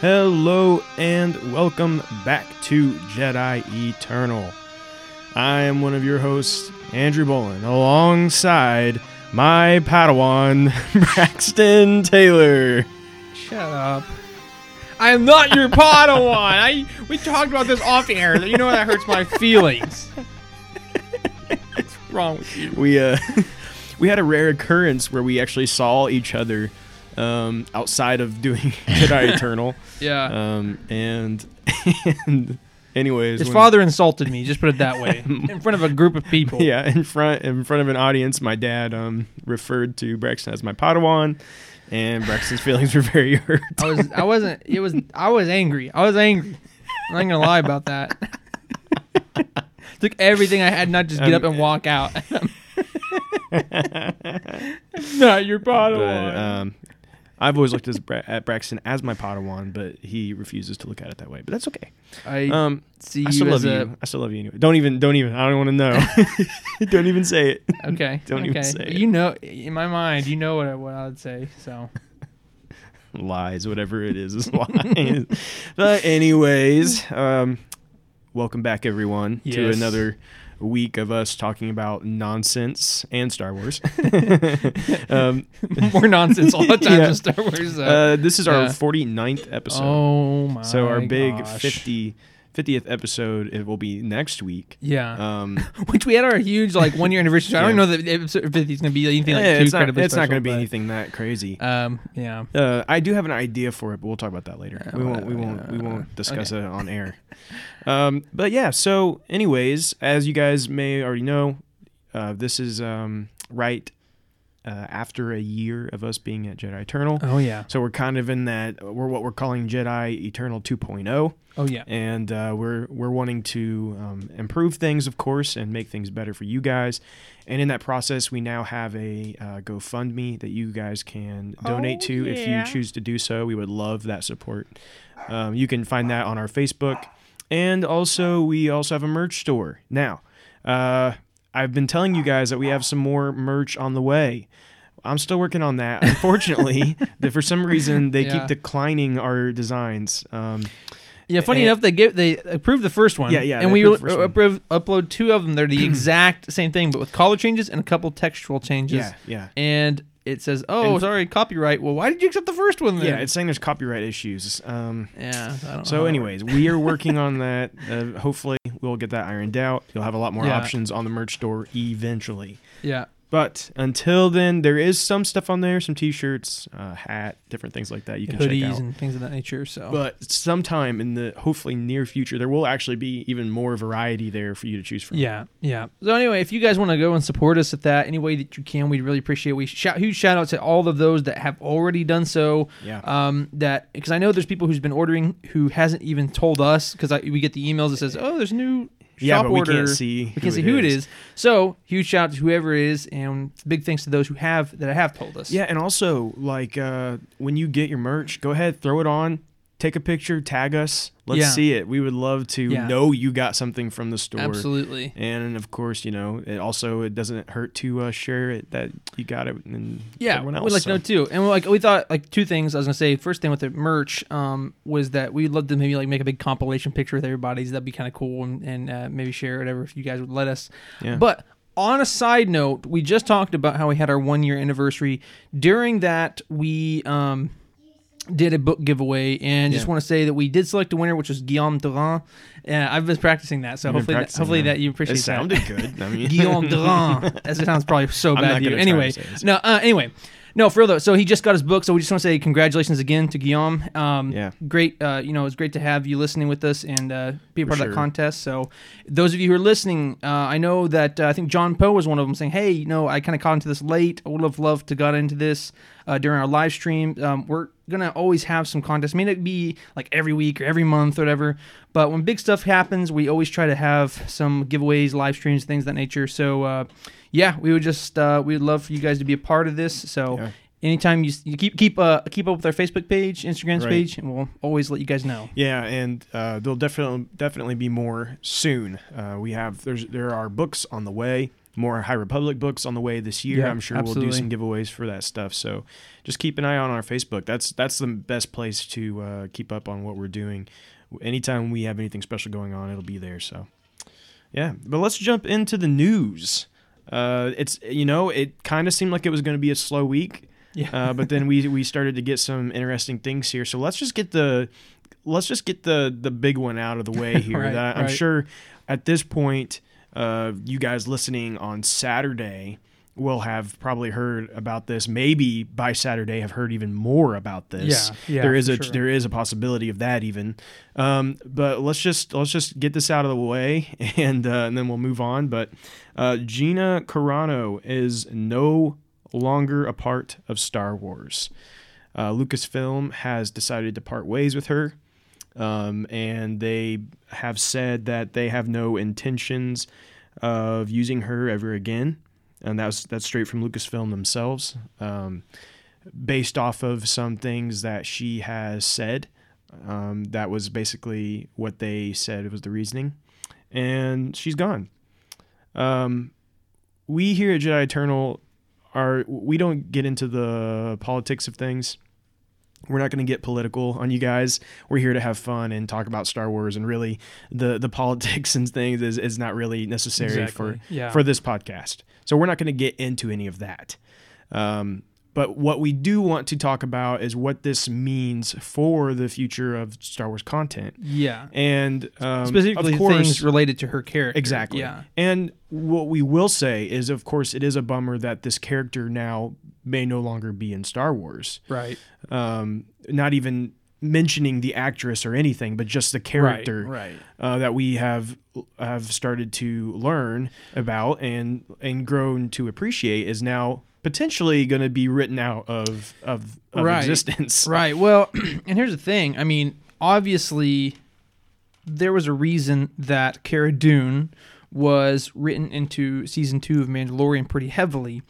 Hello and welcome back to Jedi Eternal. I am one of your hosts, Andrew Bolin, alongside my Padawan, Braxton Taylor. Shut up. I am not your Padawan. I we talked about this off air. You know that hurts my feelings. What's wrong with you? We uh, we had a rare occurrence where we actually saw each other um, outside of doing Jedi Eternal. Yeah. Um, and and anyways, His father insulted me. Just put it that way, in front of a group of people. yeah, in front in front of an audience, my dad um referred to Braxton as my Padawan, and Braxton's feelings were very hurt. I was. I wasn't. It was. I was angry. I was angry. I'm not gonna lie about that. Took everything I had, not just get Um, up and walk out. not your But, Padawan. um, I've always looked as Bra- at Braxton as my Padawan, but he refuses to look at it that way. But that's okay. I Um, see I you still love a. you. I still love you anyway. Don't even. Don't even. I don't want to know. don't even say it. Okay. Don't okay. even say it. You know, in my mind, you know what I, what I would say. So. lies, whatever it is, is lies. but anyways, um, welcome back everyone to another week of us talking about nonsense and Star Wars. um, more nonsense all the time Yeah. Star Wars. Uh, this is our yeah. 49th episode. oh my! so our big gosh. 50, 50th episode it will be next week. Yeah, Um, which we had our huge like one year anniversary. So I don't know that episode fifty is gonna be anything like yeah, too it's not, it's not going to be anything that crazy. Um, yeah. Uh, I do have an idea for it, but we'll talk about that later. Uh, we won't. We won't. We won't discuss okay. it on air. Um, but yeah. So, anyways, as you guys may already know, uh, this is um, right uh, after a year of us being at Jedi Eternal. Oh yeah. So we're kind of in that. We're what we're calling Jedi Eternal 2.0, Oh yeah. and uh, we're we're wanting to um, improve things, of course, and make things better for you guys. And in that process, we now have a uh, GoFundMe that you guys can donate Oh, to if you choose to do so. We would love that support. Um, you can find that on our Facebook, and also we also have a merch store now. I've been telling you guys that we have some more merch on the way. I'm still working on that. Unfortunately, that for some reason they Yeah. keep declining our designs. Um, Yeah. Funny enough, they give they approved the first one. Yeah, yeah, And we approved the first one. approve, upload two of them. They're the exact same thing, but with color changes and a couple textual changes. yeah, yeah. And it says, "Oh, And- sorry, copyright." Well, why did you accept the first one then? Yeah, it's saying there's copyright issues. Um, yeah. I don't so, anyways, we are working on that. Uh, hopefully, we'll get that ironed out. You'll have a lot more Yeah. options on the merch store eventually. Yeah. But until then, there is some stuff on there, some T-shirts, uh, hat, different things like that you can check Hoodies out. and things of that nature. So. But sometime in the hopefully near future, there will actually be even more variety there for you to choose from. Yeah, yeah. So anyway, if you guys want to go and support us at that any way that you can, we'd really appreciate. it. We shout huge shout out to all of those that have already done so. Yeah. Um, that because I know there's people who's been ordering who hasn't even told us because we get the emails that says, "Oh, there's new Yeah, shop but we can't see. We can't see who it is. So huge shout out to whoever it is, and big thanks to those who have that have told us. Yeah, and also like uh, when you get your merch, go ahead, throw it on, take a picture, tag us. Let's Yeah. see it. We would love to Yeah. know you got something from the store. absolutely. And of course, you know, it also it doesn't hurt to uh, share it that you got it and Yeah, everyone else. we'd like so. to know too. And like we thought, like two things. I was gonna say, first thing with the merch um, was that we'd love to maybe like make a big compilation picture with everybody's. That'd be kind of cool, and, and uh, maybe share whatever if you guys would let us. Yeah. But on a side note, we just talked about how we had our one year anniversary. During that, we um, did a book giveaway, and just want to say that we did select a winner, which was Guillaume Durand. Yeah, I've been practicing that, so You've hopefully, that, hopefully that. that you appreciate It sounded that. good. I mean, Guillaume Durand. As it sounds probably so bad to you. to Anyway, it. no. Uh, anyway, no. For real though, so he just got his book. So we just want to say congratulations again to Guillaume. Um, Yeah. Great. Uh, you know, it's great to have you listening with us and uh, be a For part of sure. that contest. So those of you who are listening, uh, I know that uh, I think John Poe was one of them saying, "Hey, you know, I kind of caught into this late. I would have loved to got into this uh, during our live stream. Um, we're gonna always have some contests. May not be like every week or every month or whatever, but when big stuff happens, we always try to have some giveaways, live streams, things of that nature. So uh, yeah, we would just uh, we would love for you guys to be a part of this. So. Yeah. Anytime you, you keep keep uh, keep up with our Facebook page, Instagram Right. page, and we'll always let you guys know. Yeah, and uh, there'll definitely definitely be more soon. Uh, we have there's there are books on the way. More High Republic books on the way this year. Yeah, I'm sure we'll do some giveaways for that stuff. So just keep an eye on our Facebook. That's that's the best place to uh, keep up on what we're doing. Anytime we have anything special going on, it'll be there. So yeah, but let's jump into the news. Uh, it's you know it kind of seemed like it was going to be a slow week, Yeah. uh, but then we we started to get some interesting things here. So let's just get the let's just get the the big one out of the way here. Right, that I'm right. sure at this point, uh, you guys listening on Saturday will have probably heard about this. Maybe by Saturday have heard even more about this. Yeah, yeah, there is a sure. there is a possibility of that even. Um, but let's just let's just get this out of the way and uh, and then we'll move on. But uh, Gina Carano is no longer a part of Star Wars. Uh, Lucasfilm has decided to part ways with her, um, and they have said that they have no intentions of using her ever again. And that's that's straight from Lucasfilm themselves, um, based off of some things that she has said. Um, that was basically what they said was the reasoning, and she's gone. Um, we here at Jedi Eternal are we don't get into the politics of things. We're not going to get political on you guys. We're here to have fun and talk about Star Wars, and really, the the politics and things is, is not really necessary for Yeah. for this podcast. So we're not going to get into any of that. Um, but what we do want to talk about is what this means for the future of Star Wars content, yeah. and um, Specifically, of course, things related to her character. Exactly. Yeah. And what we will say is, of course, it is a bummer that this character now may no longer be in Star Wars. Right. Um, not even mentioning the actress or anything, but just the character Right. uh, that we have have started to learn about and and grown to appreciate is now potentially going to be written out of of, of Right. existence. Right. Well, and here's the thing. I mean, obviously, there was a reason that Cara Dune was written into season two of Mandalorian pretty heavily,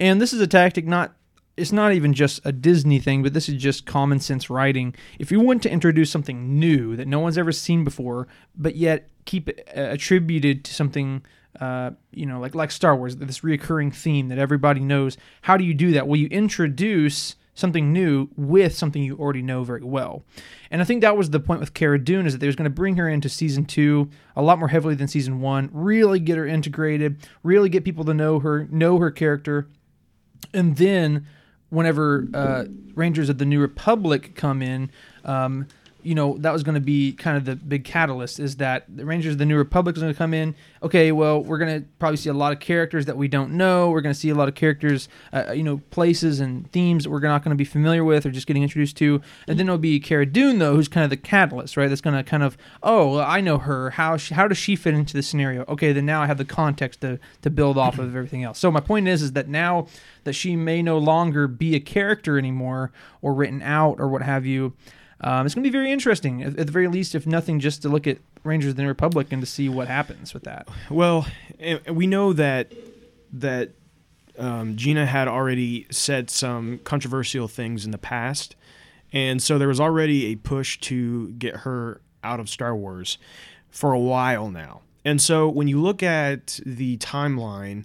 and this is a tactic not. It's not even just a Disney thing, but this is just common sense writing. If you want to introduce something new that no one's ever seen before, but yet keep it uh, attributed to something uh, you know, like like Star Wars, this reoccurring theme that everybody knows. How do you do that? Well, you introduce something new with something you already know very well. And I think that was the point with Cara Dune is that they was going to bring her into season two a lot more heavily than season one, really get her integrated, really get people to know her, know her character, and then whenever uh, Rangers of the New Republic come in, um, you know that was going to be kind of the big catalyst. Is that the Rangers of the New Republic is going to come in? Okay, well we're going to probably see a lot of characters that we don't know. We're going to see a lot of characters, uh, you know, places and themes that we're not going to be familiar with or just getting introduced to. And then it'll be Cara Dune though, who's kind of the catalyst, right? That's going to kind of oh well, I know her. How she, how does she fit into the scenario? Okay, then now I have the context to to build off of everything else. So my point is is that now that she may no longer be a character anymore or written out or what have you. Um, it's going to be very interesting, at, the very least, if nothing, just to look at Rangers of the New Republic and to see what happens with that. Well, we know that that um, Gina had already said some controversial things in the past, and so there was already a push to get her out of Star Wars for a while now. And so when you look at the timeline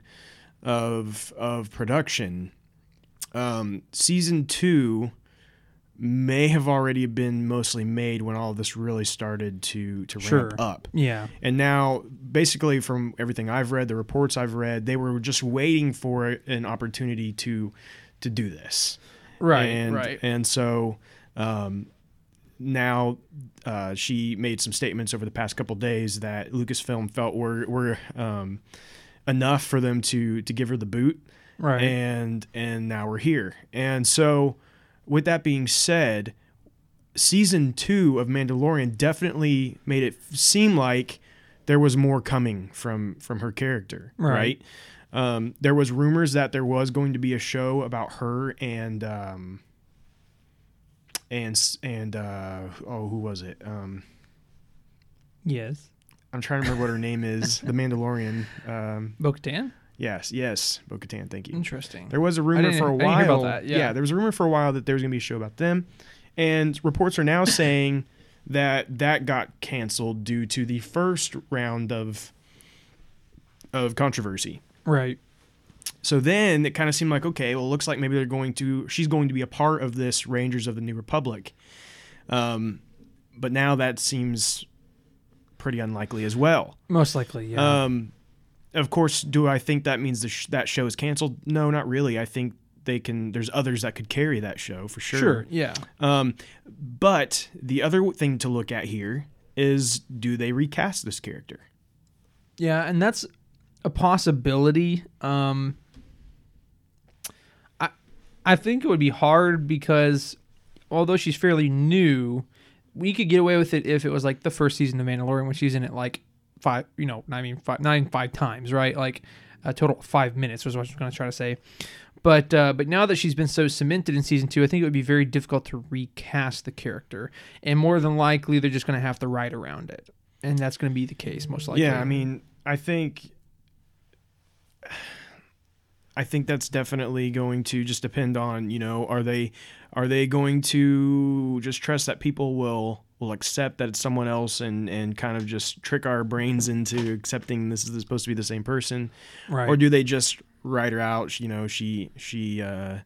of of production, um, season two may have already been mostly made when all of this really started to to Sure. ramp up. Yeah. And now, basically, from everything I've read, the reports I've read, they were just waiting for an opportunity to to do this. Right. And, right. And so um, now uh, she made some statements over the past couple days that Lucasfilm felt were were um, enough for them to to give her the boot Right. and and now we're here. And so, with that being said, season two of Mandalorian definitely made it seem like there was more coming from from her character, Right. right? Um, there was rumors that there was going to be a show about her and um, and and uh, oh, who was it? Um, yes. I'm trying to remember what her name is. The Mandalorian. Um, Bo Katan? Yes, yes, Bo-Katan. Thank you. Interesting. There was a rumor for a while. that, yeah. there was a rumor for a while that there was going to be a show about them, and reports are now saying that that got canceled due to the first round of of controversy. Right. So then it kind of seemed like okay, well, it looks like maybe they're going to she's going to be a part of this Rangers of the New Republic. Um, but now that seems pretty unlikely as well. Most likely, yeah. Um, of course, do I think that means the sh- that show is canceled? No, not really. I think they can. There's others that could carry that show for sure. sure. Yeah. Um, but the other thing to look at here is do they recast this character? Yeah, and that's a possibility. Um, I I think it would be hard because although she's fairly new, we could get away with it if it was like the first season of Mandalorian when she's in it like five, you know, I mean five, nine, five times, right? Like a total of five minutes was what I was going to try to say. But uh, but now that she's been so cemented in season two, I think it would be very difficult to recast the character, and more than likely they're just going to have to write around it, and that's going to be the case most likely. Yeah, I mean, I think I think that's definitely going to just depend on, you know, are they are they going to just trust that people will will accept that it's someone else and and kind of just trick our brains into accepting this is supposed to be the same person right. or do they just write her out, you know, she she uh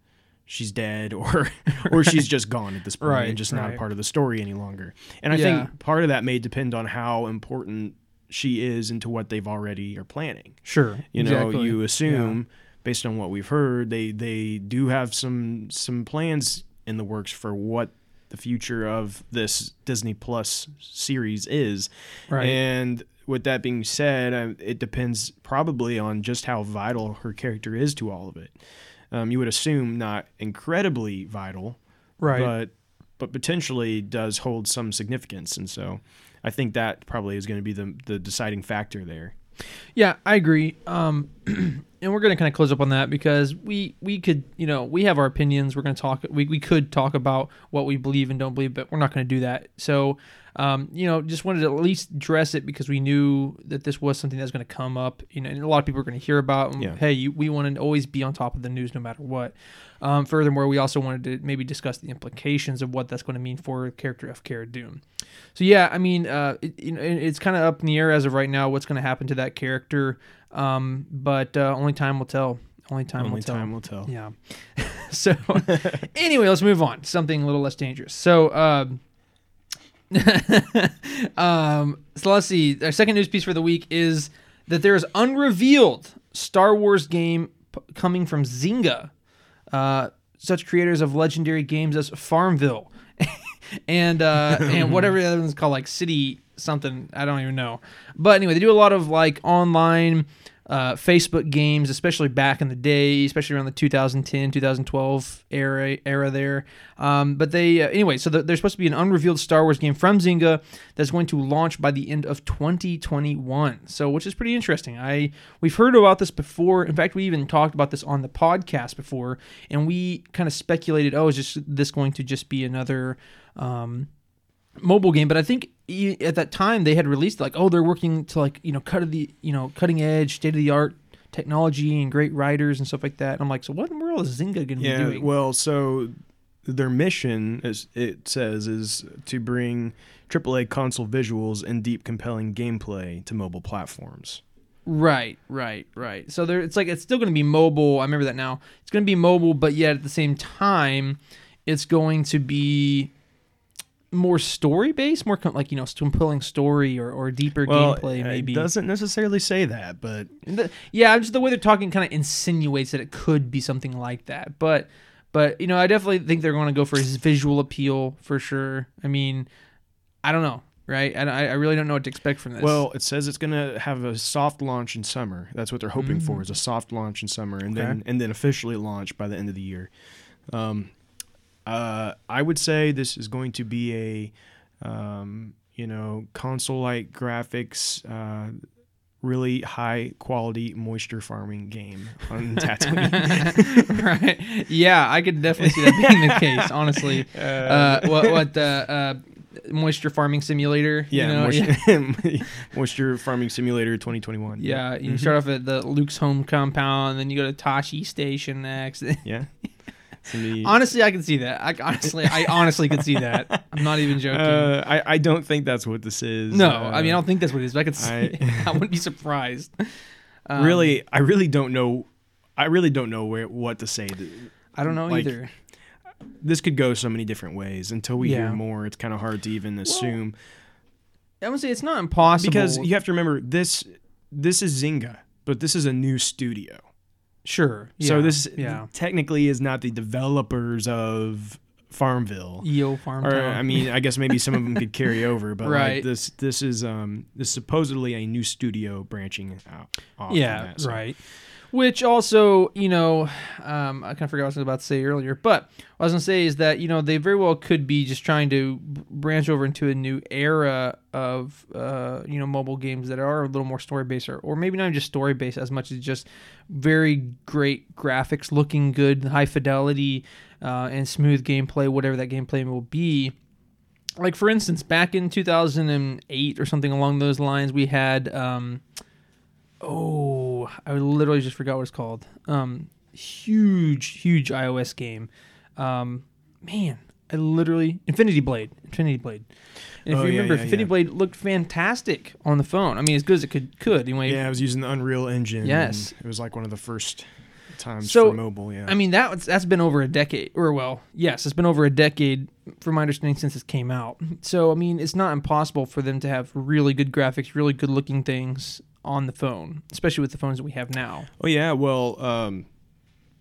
she's dead or or she's just gone at this point Right, and just not a part of the story any longer. And I Yeah. think part of that may depend on how important she is into what they've already are planning. Sure. You know, exactly. you assume based on what we've heard, they they do have some some plans in the works for what the future of this Disney Plus series is. Right. And with that being said, it depends probably on just how vital her character is to all of it. Um, you would assume not incredibly vital, right. but but potentially does hold some significance, and so I think that probably is going to be the the deciding factor there. Yeah, I agree. Um, and we're going to kind of close up on that because we we could, you know, we have our opinions. We're going to talk. We we could talk about what we believe and don't believe, but we're not going to do that. So, um, you know, just wanted to at least address it because we knew that this was something that's going to come up. You know, and a lot of people are going to hear about. And, Yeah. Hey, you, we want to always be on top of the news no matter what. Um, furthermore, we also wanted to maybe discuss the implications of what that's going to mean for the character of Cara Dune. So yeah, I mean, uh, it, you know, it- it's kind of up in the air as of right now what's going to happen to that character. Um, but uh, only time will tell. Only time Only will tell. time will tell. Yeah. so anyway, let's move on. Something a little less dangerous. So um, um, so let's see. Our second news piece for the week is that there is unrevealed Star Wars game p- coming from Zynga, uh, such creators of legendary games as Farmville and uh, and whatever the other one's called, like City something. I don't even know. But anyway, they do a lot of like online uh, Facebook games, especially back in the day, especially around the 2010, 2012 era era there. Um, but they uh, anyway, so the, there's supposed to be an unrevealed Star Wars game from Zynga that's going to launch by the end of 2021. So, which is pretty interesting. I we've heard about this before. In fact, we even talked about this on the podcast before, and we kind of speculated, oh, is just this going to just be another um, mobile game, but I think at that time they had released like, oh, they're working to like you know cut the you know cutting edge, state of the art technology and great writers and stuff like that. And I'm like, so what in the world is Zynga going to Yeah, be doing? well, so their mission, as it says, is to bring AAA console visuals and deep, compelling gameplay to mobile platforms. right, right, right. So there, it's like it's still going to be mobile. I remember that now. It's going to be mobile, but yet at the same time, it's going to be more story based, more com- like you know, compelling story or, or deeper Well, gameplay. it Maybe doesn't necessarily say that, but The- yeah, just the way they're talking kind of insinuates that it could be something like that. But but you know, I definitely think they're going to go for his visual appeal for sure. I mean, I don't know, right? I, I I really don't know what to expect from this. well, it says it's going to have a soft launch in summer. That's what they're hoping for is a soft launch in summer, and then Mm. And then officially launch by the end of the year. Um, uh, I would say this is going to be a, um, you know, console-like graphics, uh, really high quality moisture farming game on Tatooine. right? Yeah, I could definitely see that being the case. Honestly, uh, what what the uh, moisture farming simulator? you yeah, know? moisture, moisture farming simulator 2021. Yeah, you Mhm. start off at the Luke's home compound, then you go to Tosche Station next. yeah. Be- honestly, I can see that. I honestly, I honestly could see that. I'm not even joking. Uh, I, I don't think that's what this is. no, Uh, I mean I don't think that's what it is. But I could see. I- I, wouldn't be surprised. Um, really, I really don't know. I really don't know where what to say. I don't know like, either. This could go so many different ways. Until we Yeah. hear more, it's kind of hard to even assume I would say it's not impossible because you have to remember this. This is Zynga, but this is a new studio. Sure. so this yeah. technically is not the developers of Farmville. EO Farm Or I mean, I guess maybe some of them could carry over, but Right. like this this is um this is supposedly a new studio branching out. Yeah, that, so- right. Which also, you know, um, I kind of forgot what I was about to say earlier, but what I was gonna say is that you know they very well could be just trying to branch over into a new era of uh, you know mobile games that are a little more story based, or, or maybe not just story based as much as just very great graphics, looking good, high fidelity, uh, and smooth gameplay, whatever that gameplay will be. Like for instance back in 2008 or something along those lines we had um oh i literally just forgot what it's called um huge huge ios game um man i literally infinity blade infinity blade and if Oh, you yeah, remember yeah, infinity yeah. blade looked fantastic on the phone i mean as good as it could could anyway Yeah, I was using the Unreal Engine. Yes. it was like one of the first times So, for mobile. Yeah, I mean that was, that's been over a decade, or well, yes, it's been over a decade from my understanding since it came out. So I mean, it's not impossible for them to have really good graphics, really good looking things on the phone, especially with the phones that we have now. oh yeah. Well, um,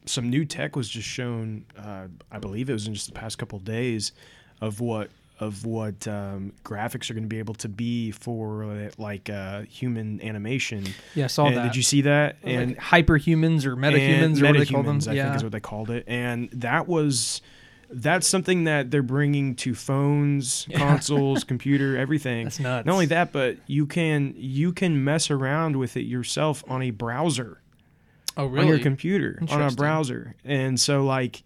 some new tech was just shown. Uh, I believe it was in just the past couple days of what of what um, graphics are going to be able to be for uh, like uh, human animation. Yeah, I saw and that. Did you see that? and hyperhumans or metahumans or what they call them? I yeah, think is what they called it. And that was that's something that they're bringing to phones, consoles, computer, everything. that's nuts. Not only that, but you can you can mess around with it yourself on a browser, oh on your computer, on a browser. And so like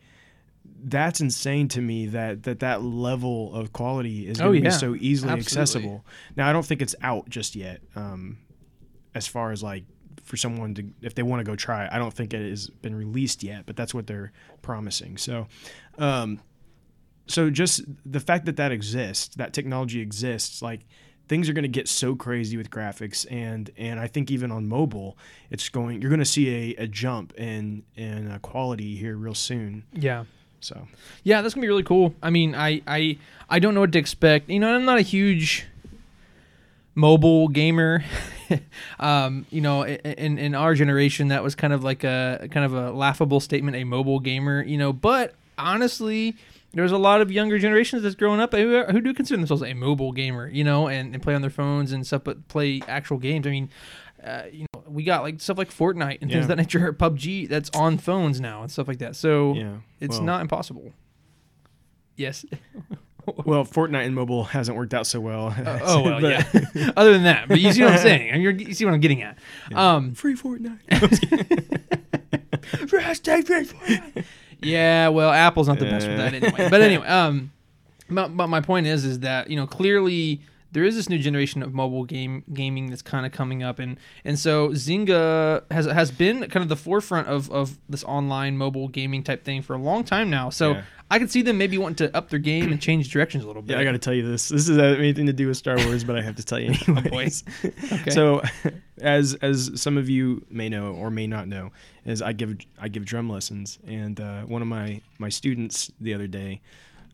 that's insane to me that that that level of quality is Oh, going to yeah. be so easily Absolutely. accessible. Now I don't think it's out just yet. Um, as far as like for someone to if they want to go try it, I don't think it has been released yet, but that's what they're promising. So, um, so just the fact that that exists, that technology exists, like things are going to get so crazy with graphics and and I think even on mobile, it's going you're going to see a, a jump in in uh, quality here real soon. Yeah. So Yeah, that's gonna be really cool. I mean, I I I don't know what to expect. You know, I'm not a huge mobile gamer. um, you know, in in our generation, that was kind of like a kind of a laughable statement, a mobile gamer. You know, but honestly. There's a lot of younger generations that's growing up who, who do consider themselves a mobile gamer, you know, and, and play on their phones and stuff, but play actual games. I mean, uh, you know, we got like stuff like Fortnite and things of that nature, PUBG that's on phones now and stuff like that. So yeah, it's well- not impossible. Yes. Well, Fortnite and mobile hasn't worked out so well. oh well, yeah. Other than that, but you see what I'm saying. I mean, you're, you see what I'm getting at. Um, Free Fortnite. hashtag free Fortnite. yeah, well, Apple's not the best with that Uh. anyway. But anyway, um, but, but my point is, is that you know clearly there is this new generation of mobile game gaming that's kind of coming up, and and so Zynga has has been kind of the forefront of of this online mobile gaming type thing for a long time now. So Yeah. I could see them maybe wanting to up their game and change directions a little bit. Yeah, I got to tell you this. This doesn't anything to do with Star Wars, but I have to tell you Oh, anyways. Okay. So, as as some of you may know or may not know, is I give I give drum lessons, and uh, one of my my students the other day,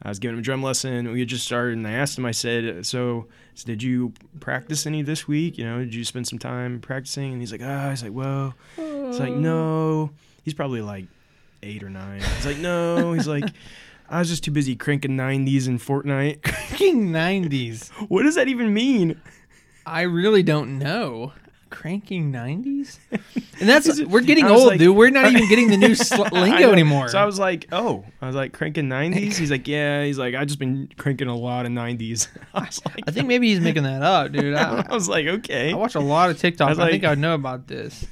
I was giving him a drum lesson. We had just started, and I asked him. I said, "So, so did you practice any this week? You know, did you spend some time practicing?" And he's like, "Ah." he's like, "Well," it's like, "No." He's probably like eight or nine. He's like, "No." He's like. I was just too busy cranking 90s in Fortnite. Cranking 90s. what does that even mean? I really don't know. Cranking 90s? And that's we're getting old, like- dude. We're not even getting the new sl- lingo anymore. So I was like, oh, I was like cranking 90s. He's like, yeah. He's like, I just been cranking a lot of 90s. I was like, I think maybe he's making that up, dude. I I, was like, okay. I watch a lot of TikTok. I, was think I would know about this.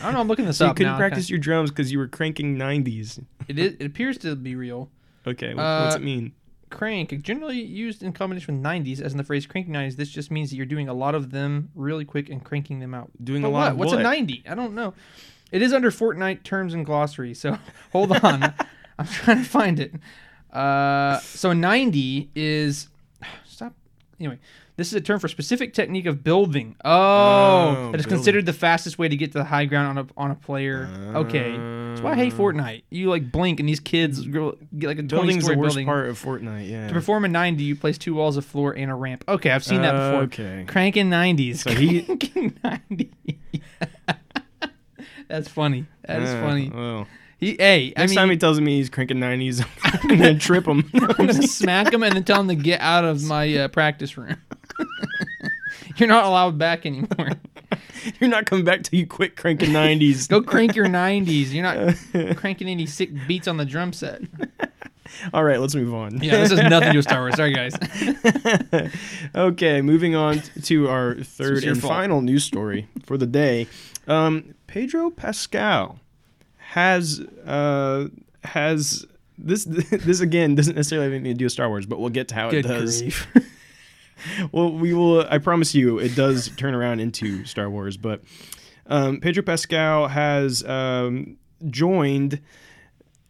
I don't know. I'm looking this up. So you couldn't now. practice your drums because you were cranking 90s. It is. It appears to be real. Okay, what, Uh, what's it mean? Crank, generally used in combination with 90s, as in the phrase cranking 90s. This just means that you're doing a lot of them really quick and cranking them out. Doing But a lot what? of What's what? a 90? I don't know. It is under Fortnite terms and glossary. So hold on. I'm trying to find it. Uh, so 90 is. Stop anyway, this is a term for specific technique of building. Oh, Oh, that is building. considered the fastest way to get to the high ground on a on a player. okay, that's why I hate Fortnite. You like blink and these kids get like a Building's the worst building. part of Fortnite. Yeah. To perform a 90, you place two walls of floor and a ramp. Okay, I've seen that before. Okay. Cranking 90s. So he- Cranking 90. That's funny. That is Uh, funny. Well, He, hey, I next mean, time he tells me he's cranking 90s, I'm gonna trip him. I'm gonna smack him and then tell him to get out of my uh, practice room. You're not allowed back anymore. You're not coming back till you quit cranking 90s. Go crank your 90s. You're not cranking any sick beats on the drum set. All right, let's move on. Yeah, this has nothing to do with Star Wars. Sorry, guys. okay, moving on to our third and fault. final news story for the day. Um, Pedro Pascal has uh, has this this again doesn't necessarily have anything to do with Star Wars, but we'll get to how Good it does. well, we will. I promise you, it does turn around into Star Wars. But um, Pedro Pascal has um, joined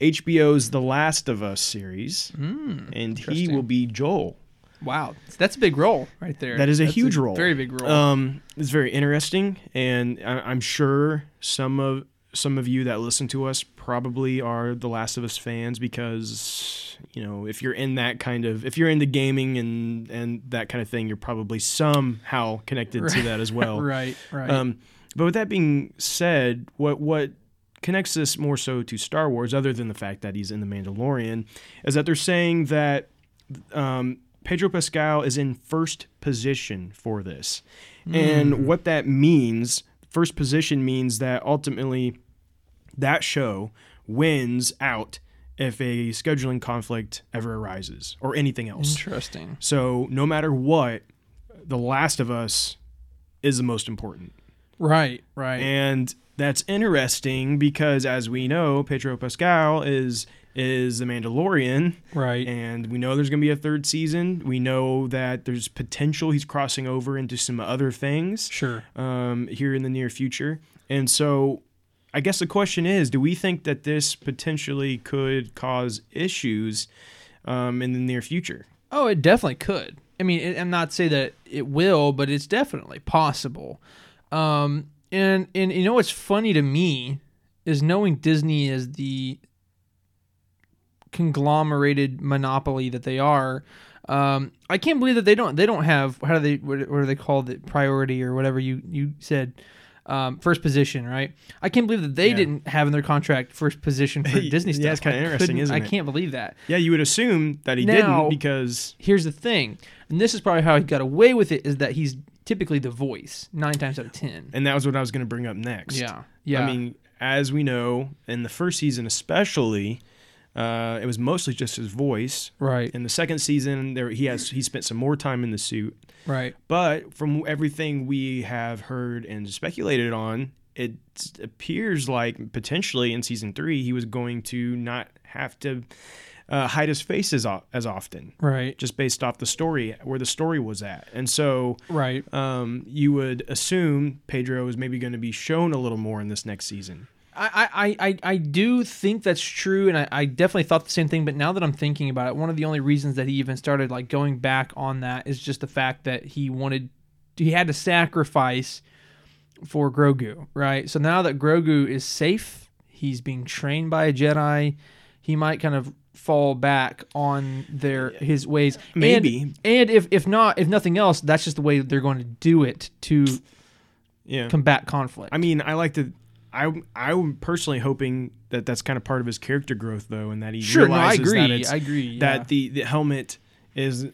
HBO's The Last of Us series, and he will be Joel. Wow, that's a big role right there. That is a That's huge role. Very big role. Um, it's very interesting, and I, I'm sure some of some of you that listen to us probably are The Last of Us fans because you know if you're in that kind of if you're into gaming and and that kind of thing, you're probably somehow connected to that as well. right, right. Um, but with that being said, what what connects this more so to Star Wars, other than the fact that he's in the Mandalorian, is that they're saying that um, Pedro Pascal is in first position for this, and what that means. First position means that ultimately that show wins out if a scheduling conflict ever arises or anything else. Interesting. So no matter what, The Last of Us is the most important. Right, right. And that's interesting because as we know, Pedro Pascal is is the Mandalorian right. and we know there's going to be a third season. We know that there's potential he's crossing over into some other things sure. um, here in the near future. And so I guess the question is, do we think that this potentially could cause issues um, in the near future? Oh, it definitely could. I mean, I'm not say that it will, but it's definitely possible. Um, and and you know what's funny to me is knowing Disney is the conglomerated monopoly that they are. Um, I can't believe that they don't they don't have how do they what, what do they call it priority or whatever you you said um, first position right I can't believe that they Yeah. didn't have in their contract first position for Disney stuff. Yeah, it's kinda interesting, couldn't- isn't I can't believe that Yeah, you would assume that he Now- didn't because here's the thing, and this is probably how he got away with it, is that he's typically the voice nine times out of ten. and that was what I was going to bring up next. Yeah, yeah. I mean, as we know, in the first season especially, uh, it was mostly just his voice. right, In the second season, there he has he spent some more time in the suit. right, But from everything we have heard and speculated on, it appears like potentially in season three he was going to not have to uh, hide his face as, o- as often, right, just based off the story where the story was at. And so right. um, you would assume Pedro is maybe going to be shown a little more in this next season. I, I, I, I do think that's true, and I, I definitely thought the same thing. But now that I'm thinking about it, one of the only reasons that he even started like going back on that is just the fact that he wanted, he had to sacrifice for Grogu, right? So now that Grogu is safe, he's being trained by a Jedi. He might kind of fall back on their his ways. And- Maybe. and, if if not, if nothing else, that's just the way they're going to do it to Yeah. combat conflict. I mean, I like to. I I'm personally hoping that that's kind of part of his character growth, though, and that he sure, no, I agree. that it's I agree. that the the helmet is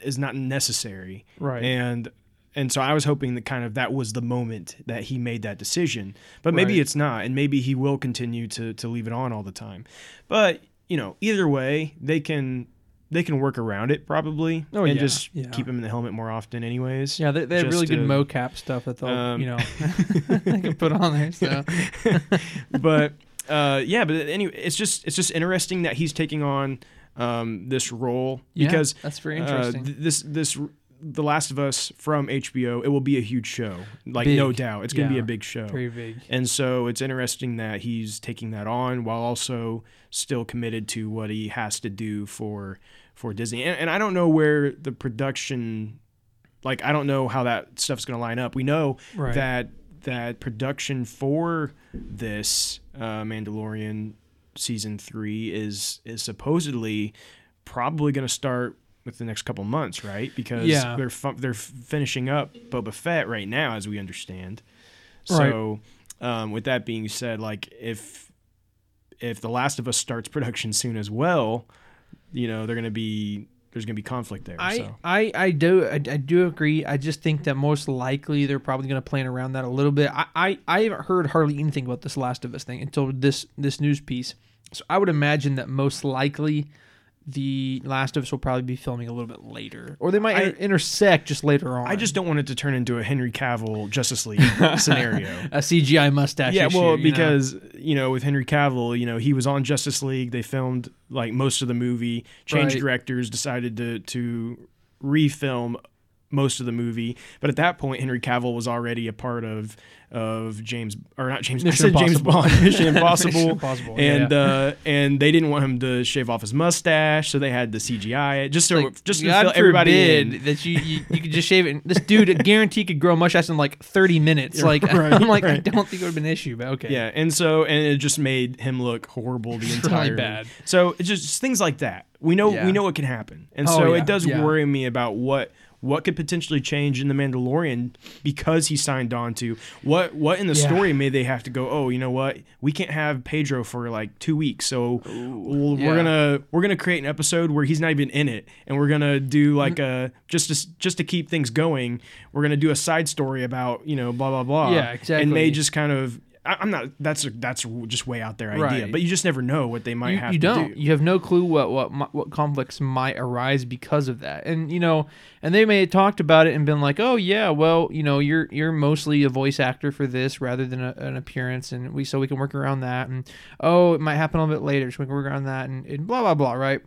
is not necessary, Right. And and so I was hoping that kind of that was the moment that he made that decision, but maybe Right. it's not, and maybe he will continue to to leave it on all the time. But you know, either way, they can they can work around it probably, Oh, and yeah, just yeah. keep him in the helmet more often, anyways. Yeah, they, they have really good mocap stuff that they'll, um, you know, they can put on there. So but uh, yeah, but anyway, it's just it's just interesting that he's taking on um, this role Yeah, because that's very uh, interesting. th- this this The Last of Us from HBO, it will be a huge show, like no doubt, it's going to be a big show. Very big. And so it's interesting that he's taking that on while also still committed to what he has to do for for Disney. And, and I don't know where the production like I don't know how that stuff's going to line up. We know Right. that that production for this uh, Mandalorian season three is is supposedly probably going to start with the next couple months, right? Because Yeah. they're fu- they're finishing up Boba Fett right now, as we understand. So, um, with that being said, like if if The Last of Us starts production soon as well, you know they're going to be there's going to be conflict there. I, so. I, I do I, I do agree. I just think that most likely they're probably going to plan around that a little bit. I, I, I haven't heard hardly anything about this Last of Us thing until this this news piece. So I would imagine that most likely the Last of Us will probably be filming a little bit later, or they might I- intersect just later on. I just don't want it to turn into a Henry Cavill Justice League scenario. a CGI mustache. Yeah, issue, well, you know? because you know, with Henry Cavill, you know, he was on Justice League. They filmed like most of the movie. Changed Right. directors, decided to to refilm most of the movie. But at that point, Henry Cavill was already a part of of James or not James. Mission I said James Bond, Mission Impossible, Mission Impossible, and yeah. uh, and they didn't want him to shave off his mustache, so they had the CGI it just to Like, just to fill everybody in. that you, you you could just shave it. This dude guaranteed could grow a mustache in like 30 minutes. Like right, I'm like I don't think it would have been an issue, but okay. Yeah, and so and it just made him look horrible the Really entire. bad. So it's just things like that. We know Yeah. we know what can happen, and Oh, so yeah, it does yeah. worry me about what what could potentially change in the Mandalorian because he signed on to what what in the Yeah. story may they have to go. Oh, you know what? We can't have Pedro for like two weeks, so we'll, yeah. we're gonna we're gonna create an episode where he's not even in it, and we're gonna do like Mm-hmm. a just to just to keep things going. We're gonna do a side story about you know blah blah blah. Yeah, exactly And exactly. may just kind of. I- I'm not. That's a, that's just way out there idea, Right. but you just never know what they might you, have you to don't. do. You have no clue what what what conflicts might arise because of that. And you know, and they may have talked about it and been like, "Oh yeah, well, you know, you're you're mostly a voice actor for this rather than a, an appearance, and we so we can work around that." And oh, it might happen a little bit later, so we can work around that, and, and blah blah blah, right?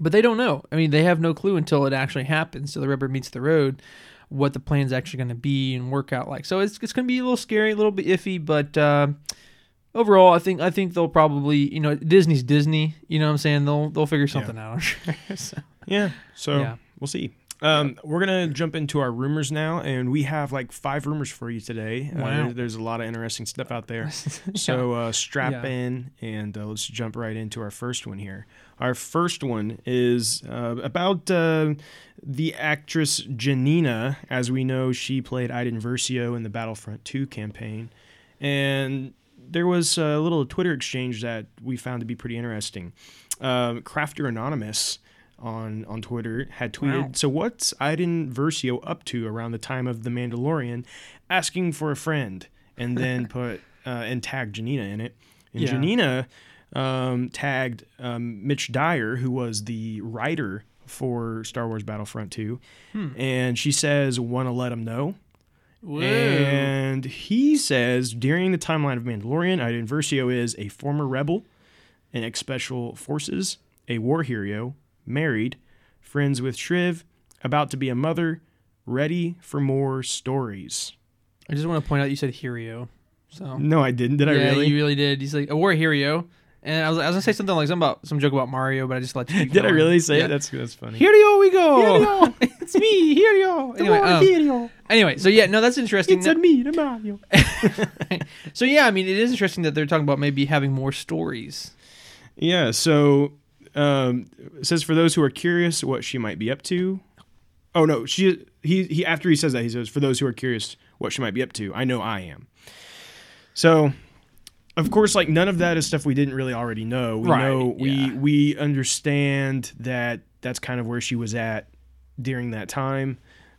But they don't know. I mean, they have no clue until it actually happens. So the rubber meets the road, what the plan's actually going to be and work out like. So it's it's going to be a little scary, a little bit iffy, but. Uh, overall i think i think they'll probably you know disney's disney you know what i'm saying they'll they'll figure something out i'm sure So, Yeah. So Yeah. we'll see. Um, We're gonna jump into our rumors now, and we have like five rumors for you today. Uh, Wow. there- there's a lot of interesting stuff out there. So uh, strap Yeah. in, and uh, let's jump right into our first one here. Our first one is uh, about uh, the actress Janina. As we know, she played Iden Versio in the Battlefront 2 campaign, and there was a little Twitter exchange that we found to be pretty interesting. Um, Crafter Anonymous on on Twitter had tweeted, Wow. "So what's Iden Versio up to around the time of The Mandalorian, asking for a friend?" And then put uh, and tagged Janina in it. And Yeah. Janina um, tagged um, Mitch Dyer, who was the writer for Star Wars Battlefront 2, Hmm. and she says, "Want to let him know." Whoa. And he says during the timeline of Mandalorian, Iden Versio is a former rebel in ex special forces, a war hero, married, friends with Shriv, about to be a mother, ready for more stories. i just want to point out you said hero so No, I didn't. Did I really? you really did he's like a war hero and I was, I was gonna say something like something about some joke about mario but i just let you Did I really say Yeah. it? That's that's funny. Hero we go. Hero. it's me, Hero. Anyway, um, anyway, so yeah, no, that's interesting. It's a me, the Mario. so yeah, I mean, it is interesting that they're talking about maybe having more stories. Yeah, so um, it says for those who are curious what she might be up to. Oh no, she he he after he says that he says for those who are curious what she might be up to. I know I am. So, of course, like none of that is stuff we didn't really already know. We Right, know we yeah. we understand that that's kind of where she was at during that time.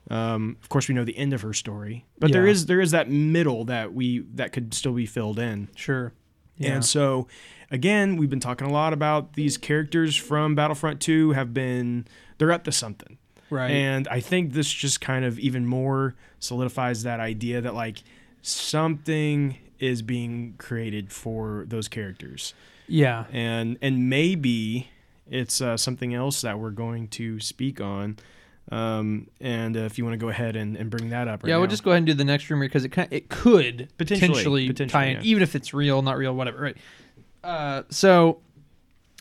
Um, of course, we know the end of her story, but there Yeah. is there is that middle that we that could still be filled in. Sure. Yeah. And so, again, we've been talking a lot about these characters from Battlefront 2 have been, they're up to something. right. And I think this just kind of even more solidifies that idea that, like, something is being created for those characters. yeah. And, and maybe it's uh, something else that we're going to speak on. Um, and uh, if you want to go ahead and, and bring that up right yeah, we'll now. just go ahead and do the next rumor because it kind it could Potentially, potentially, potentially, tie in, yeah. even if it's real, not real, whatever. Right. Uh, so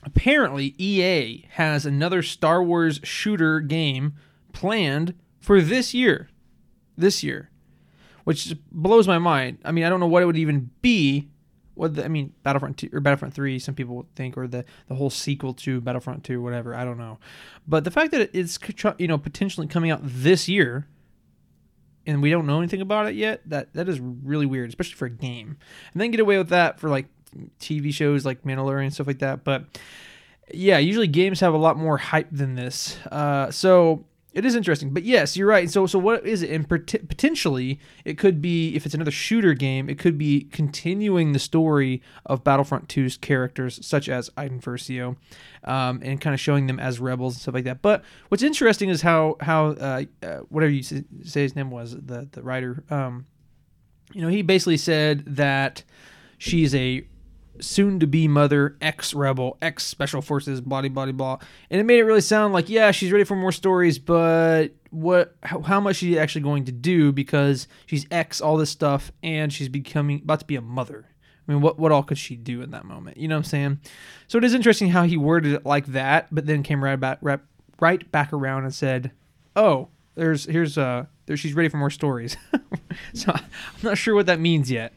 apparently, EA has another Star Wars shooter game planned for this year. This year. Which blows my mind. I mean, I don't know what it would even be. What the, I mean, Battlefront 2 or Battlefront 3, some people think, or the, the whole sequel to Battlefront 2, whatever. I don't know. But the fact that it's you know potentially coming out this year, and we don't know anything about it yet, that that is really weird, especially for a game. And then get away with that for like TV shows like Mandalorian and stuff like that. But yeah, usually games have a lot more hype than this. Uh, so it is interesting, but yes, you're right. So, so what is it? And potentially, it could be if it's another shooter game, it could be continuing the story of Battlefront 2's characters, such as Iden Versio, um, and kind of showing them as rebels and stuff like that. But what's interesting is how how uh, uh, whatever you say his name was, the the writer, um, you know, he basically said that she's a soon to be mother, ex rebel, ex special forces, blah blah blah blah. And it made it really sound like yeah, she's ready for more stories, but what how, how much she's actually going to do because she's ex all this stuff and she's becoming about to be a mother. I mean, what what all could she do in that moment? You know what I'm saying? So it is interesting how he worded it like that, but then came right back right, right back around and said, "Oh, there's here's uh there she's ready for more stories." so I'm not sure what that means yet.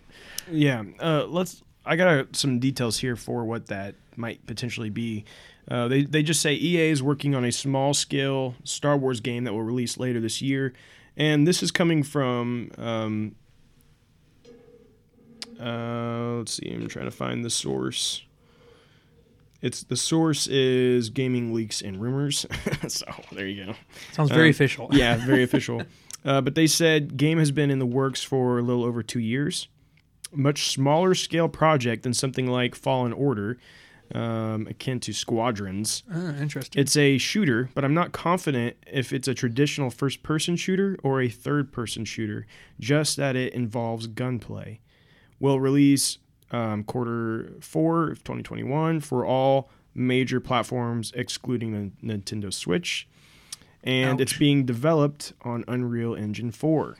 Yeah, uh, let's I got some details here for what that might potentially be. Uh, they they just say EA is working on a small scale Star Wars game that will release later this year, and this is coming from. Um, uh, let's see. I'm trying to find the source. It's the source is gaming leaks and rumors. so there you go. Sounds very um, official. yeah, very official. Uh, but they said game has been in the works for a little over two years much smaller scale project than something like Fallen Order, um, akin to Squadrons. Ah, interesting. It's a shooter, but I'm not confident if it's a traditional first person shooter or a third person shooter, just that it involves gunplay. Will release um, quarter four of 2021 for all major platforms, excluding the Nintendo Switch. And Ouch. it's being developed on Unreal Engine 4.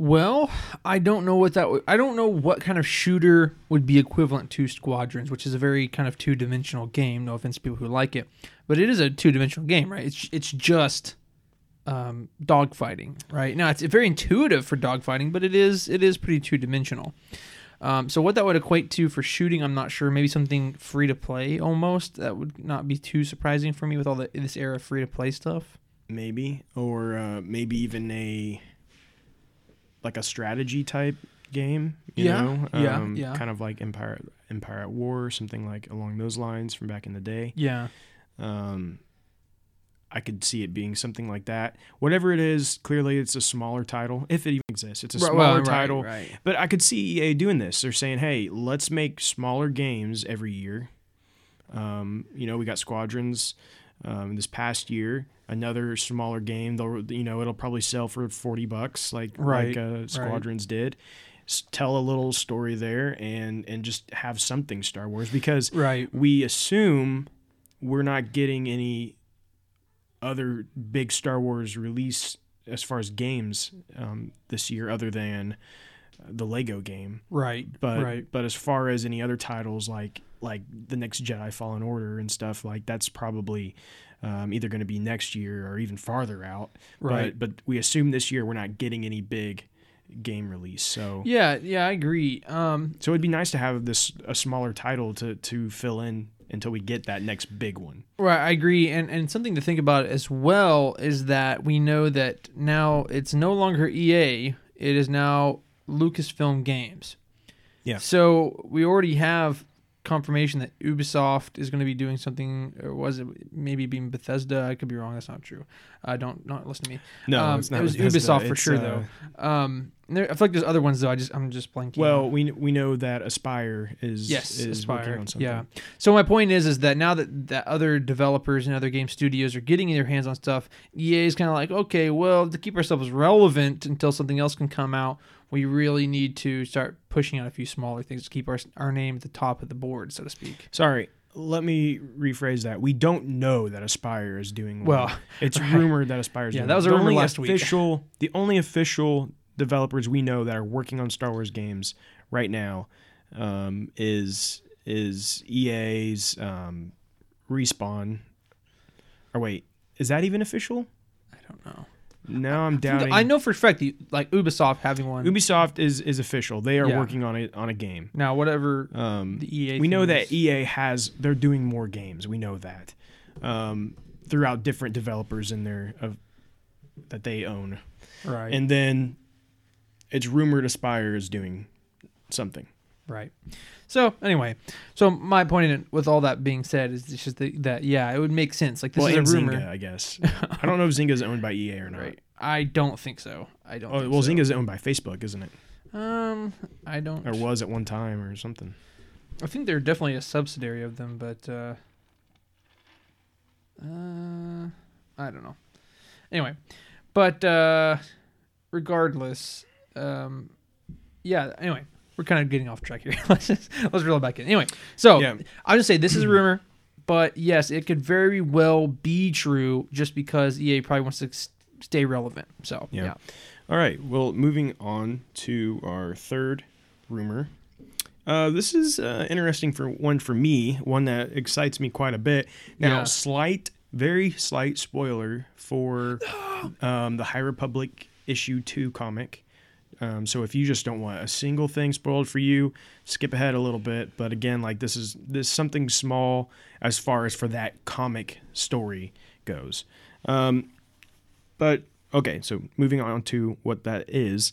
Well, I don't know what that. W- I don't know what kind of shooter would be equivalent to Squadrons, which is a very kind of two-dimensional game. No offense to people who like it, but it is a two-dimensional game, right? It's it's just um, dogfighting, right? Now it's very intuitive for dogfighting, but it is it is pretty two-dimensional. Um, so what that would equate to for shooting, I'm not sure. Maybe something free to play almost. That would not be too surprising for me with all the, this era of free to play stuff. Maybe, or uh, maybe even a like a strategy type game. You yeah, know? Um, yeah, yeah. Kind of like Empire Empire at War, or something like along those lines from back in the day. Yeah. Um, I could see it being something like that. Whatever it is, clearly it's a smaller title, if it even exists. It's a smaller right, title. Right. But I could see EA doing this. They're saying, hey, let's make smaller games every year. Um, you know, we got Squadrons um, this past year another smaller game. They'll you know it'll probably sell for forty bucks like right, like uh, Squadrons right. did. S- tell a little story there and and just have something Star Wars because right. we assume we're not getting any other big Star Wars release as far as games um, this year other than the Lego game. Right. But right. but as far as any other titles like like the next Jedi Fallen Order and stuff like that's probably um, either going to be next year or even farther out. Right. But, but we assume this year we're not getting any big game release. So yeah, yeah, I agree. Um, so it'd be nice to have this a smaller title to to fill in until we get that next big one. Right, I agree. And and something to think about as well is that we know that now it's no longer EA, it is now Lucasfilm Games. Yeah. So we already have confirmation that Ubisoft is going to be doing something, or was it maybe being Bethesda? I could be wrong. That's not true. Uh, don't not listen to me. No, um, it's not. It was Bethesda. Ubisoft for it's, sure, uh, though. Um, there, I feel like there's other ones though. I just I'm just blanking. Well, we we know that Aspyr is yes, is Aspyr. working on something. Yeah. So my point is is that now that that other developers and other game studios are getting their hands on stuff, EA is kind of like, okay, well, to keep ourselves relevant until something else can come out, we really need to start pushing out a few smaller things to keep our our name at the top of the board, so to speak. Sorry, let me rephrase that. We don't know that Aspyr is doing well. well. It's right. rumored that Aspyr is yeah, doing that was well. a rumor last week. The only official developers we know that are working on Star Wars games right now um, is is EA's um, respawn. Or wait, is that even official? I don't now I'm doubting. I know for a fact, that, like Ubisoft having one. Ubisoft is is official. They are Yeah. working on it on a game. now, whatever Um, the EA. we know thing that is. EA has they're doing more games. We know that um, throughout different developers in their of that they own, right, and then it's rumored Aspyr is doing something. Right. So anyway, so my point in, with all that being said is it's just that, that yeah, it would make sense. Like this well, is a rumor, Zynga, I guess. I don't know if Zynga is owned by EA or not. right? I don't think so. I don't. Oh, think well, so. Zynga is owned by Facebook, isn't it? Um, I don't. Or was at one time or something. I think they're definitely a subsidiary of them, but uh, uh, I don't know. Anyway, but uh, regardless, um, yeah. Anyway, we're kind of getting off track here. let's just, let's reel it back in. Anyway, so Yeah. I'll just say this is a rumor, but yes, it could very well be true just because EA probably wants to stay relevant. So Yeah. yeah, All right. Well, moving on to our third rumor. Uh, this is uh, interesting for one for me, one that excites me quite a bit. Now, Yeah. slight, very slight spoiler for um, the High Republic issue two comic. Um, so if you just don't want a single thing spoiled for you, skip ahead a little bit. But again, like this is this is something small as far as for that comic story goes. Um, but okay, so moving on to what that is.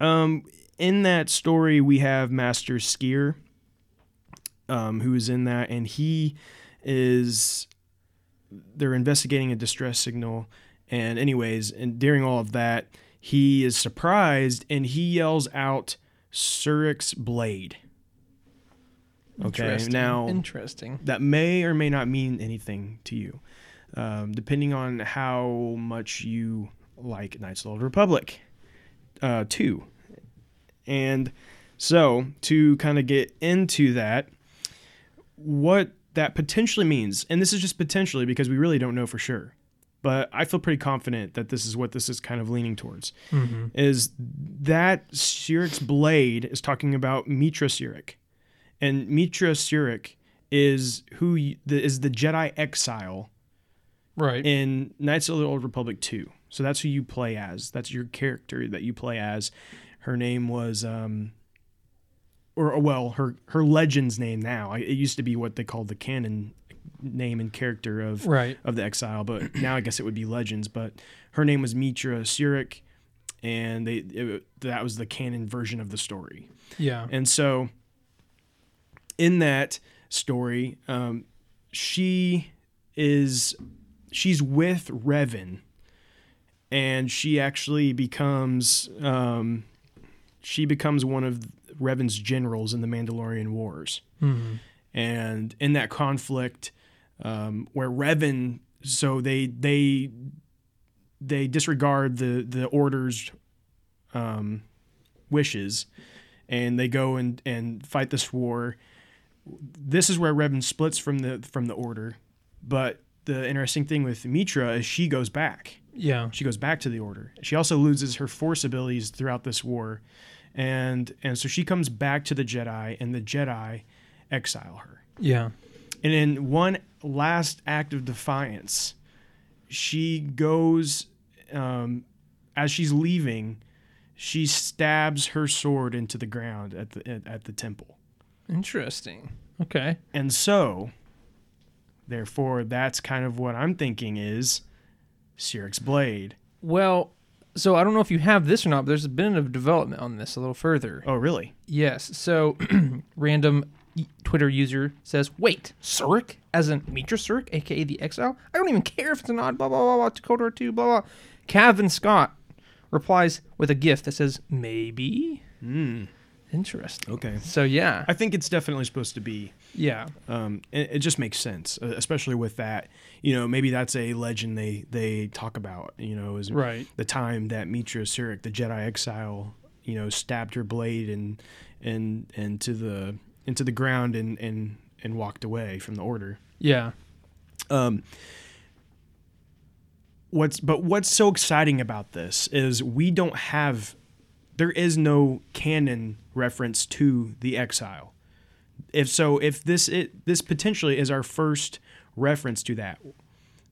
Um, in that story, we have Master Sskeer, um, who is in that, and he is. They're investigating a distress signal, and anyways, and during all of that, he is surprised and he yells out Surik's blade. Okay, Interesting. now interesting. that may or may not mean anything to you, um, depending on how much you like Knights of the Old Republic uh, 2. And so, to kind of get into that, what that potentially means, and this is just potentially because we really don't know for sure, but I feel pretty confident that this is what this is kind of leaning towards, Mm-hmm. is that Surik's blade is talking about Meetra Surik. And Meetra Surik is who the, is the Jedi exile Right. in Knights of the Old Republic 2. So that's who you play as. That's your character that you play as. Her name was um or well, her her legend's name now. It used to be what they called the canon name and character of right. of the exile, but now I guess it would be legends, but her name was Meetra Surik and they it, that was the canon version of the story. Yeah. And so, in that story, um, she is she's with Revan, and she actually becomes um, she becomes one of Revan's generals in the Mandalorian Wars. Mhm. And in that conflict, um, where Revan, so they they they disregard the the orders um, wishes and they go and, and fight this war. This is where Revan splits from the from the order, but the interesting thing with Meetra is she goes back. Yeah. She goes back to the order. She also loses her force abilities throughout this war, and and so she comes back to the Jedi, and the Jedi exile her. Yeah. And in one last act of defiance, she goes, um, as she's leaving, she stabs her sword into the ground at the at, at the temple. Interesting. Okay. And so, therefore, that's kind of what I'm thinking is Surik's blade. Well, so I don't know if you have this or not, but there's been a development on this a little further. Oh, really? Yes. So, random Twitter user says, "Wait, Surik, as in Meetra Surik, aka the Exile? I don't even care if it's an odd blah blah blah blah Dakota or two blah blah." Cavan Scott replies with a gift that says, "Maybe." Hmm. Interesting. Okay. So yeah, I think it's definitely supposed to be. yeah, Um, it, it just makes sense, uh, especially with that. You know, maybe that's a legend they they talk about. You know, is right. the time that Meetra Surik, the Jedi exile, you know, stabbed her blade and and and to the into the ground and and and walked away from the order. Yeah. Um, what's but what's so exciting about this is we don't have there is no canon reference to the exile. If so, if this it this potentially is our first reference to that,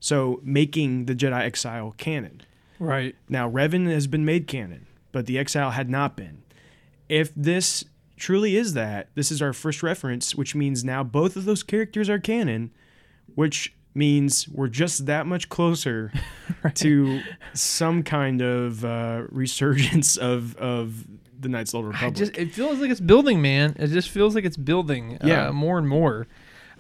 so making the Jedi exile canon. Right. Now, Revan has been made canon, but the Exile had not been. If this truly is that, this is our first reference, which means now both of those characters are canon, which means we're just that much closer to some kind of uh, resurgence of of the Knights of the Old Republic. just it feels like it's building, man. It just feels like it's building. Yeah. uh, more and more.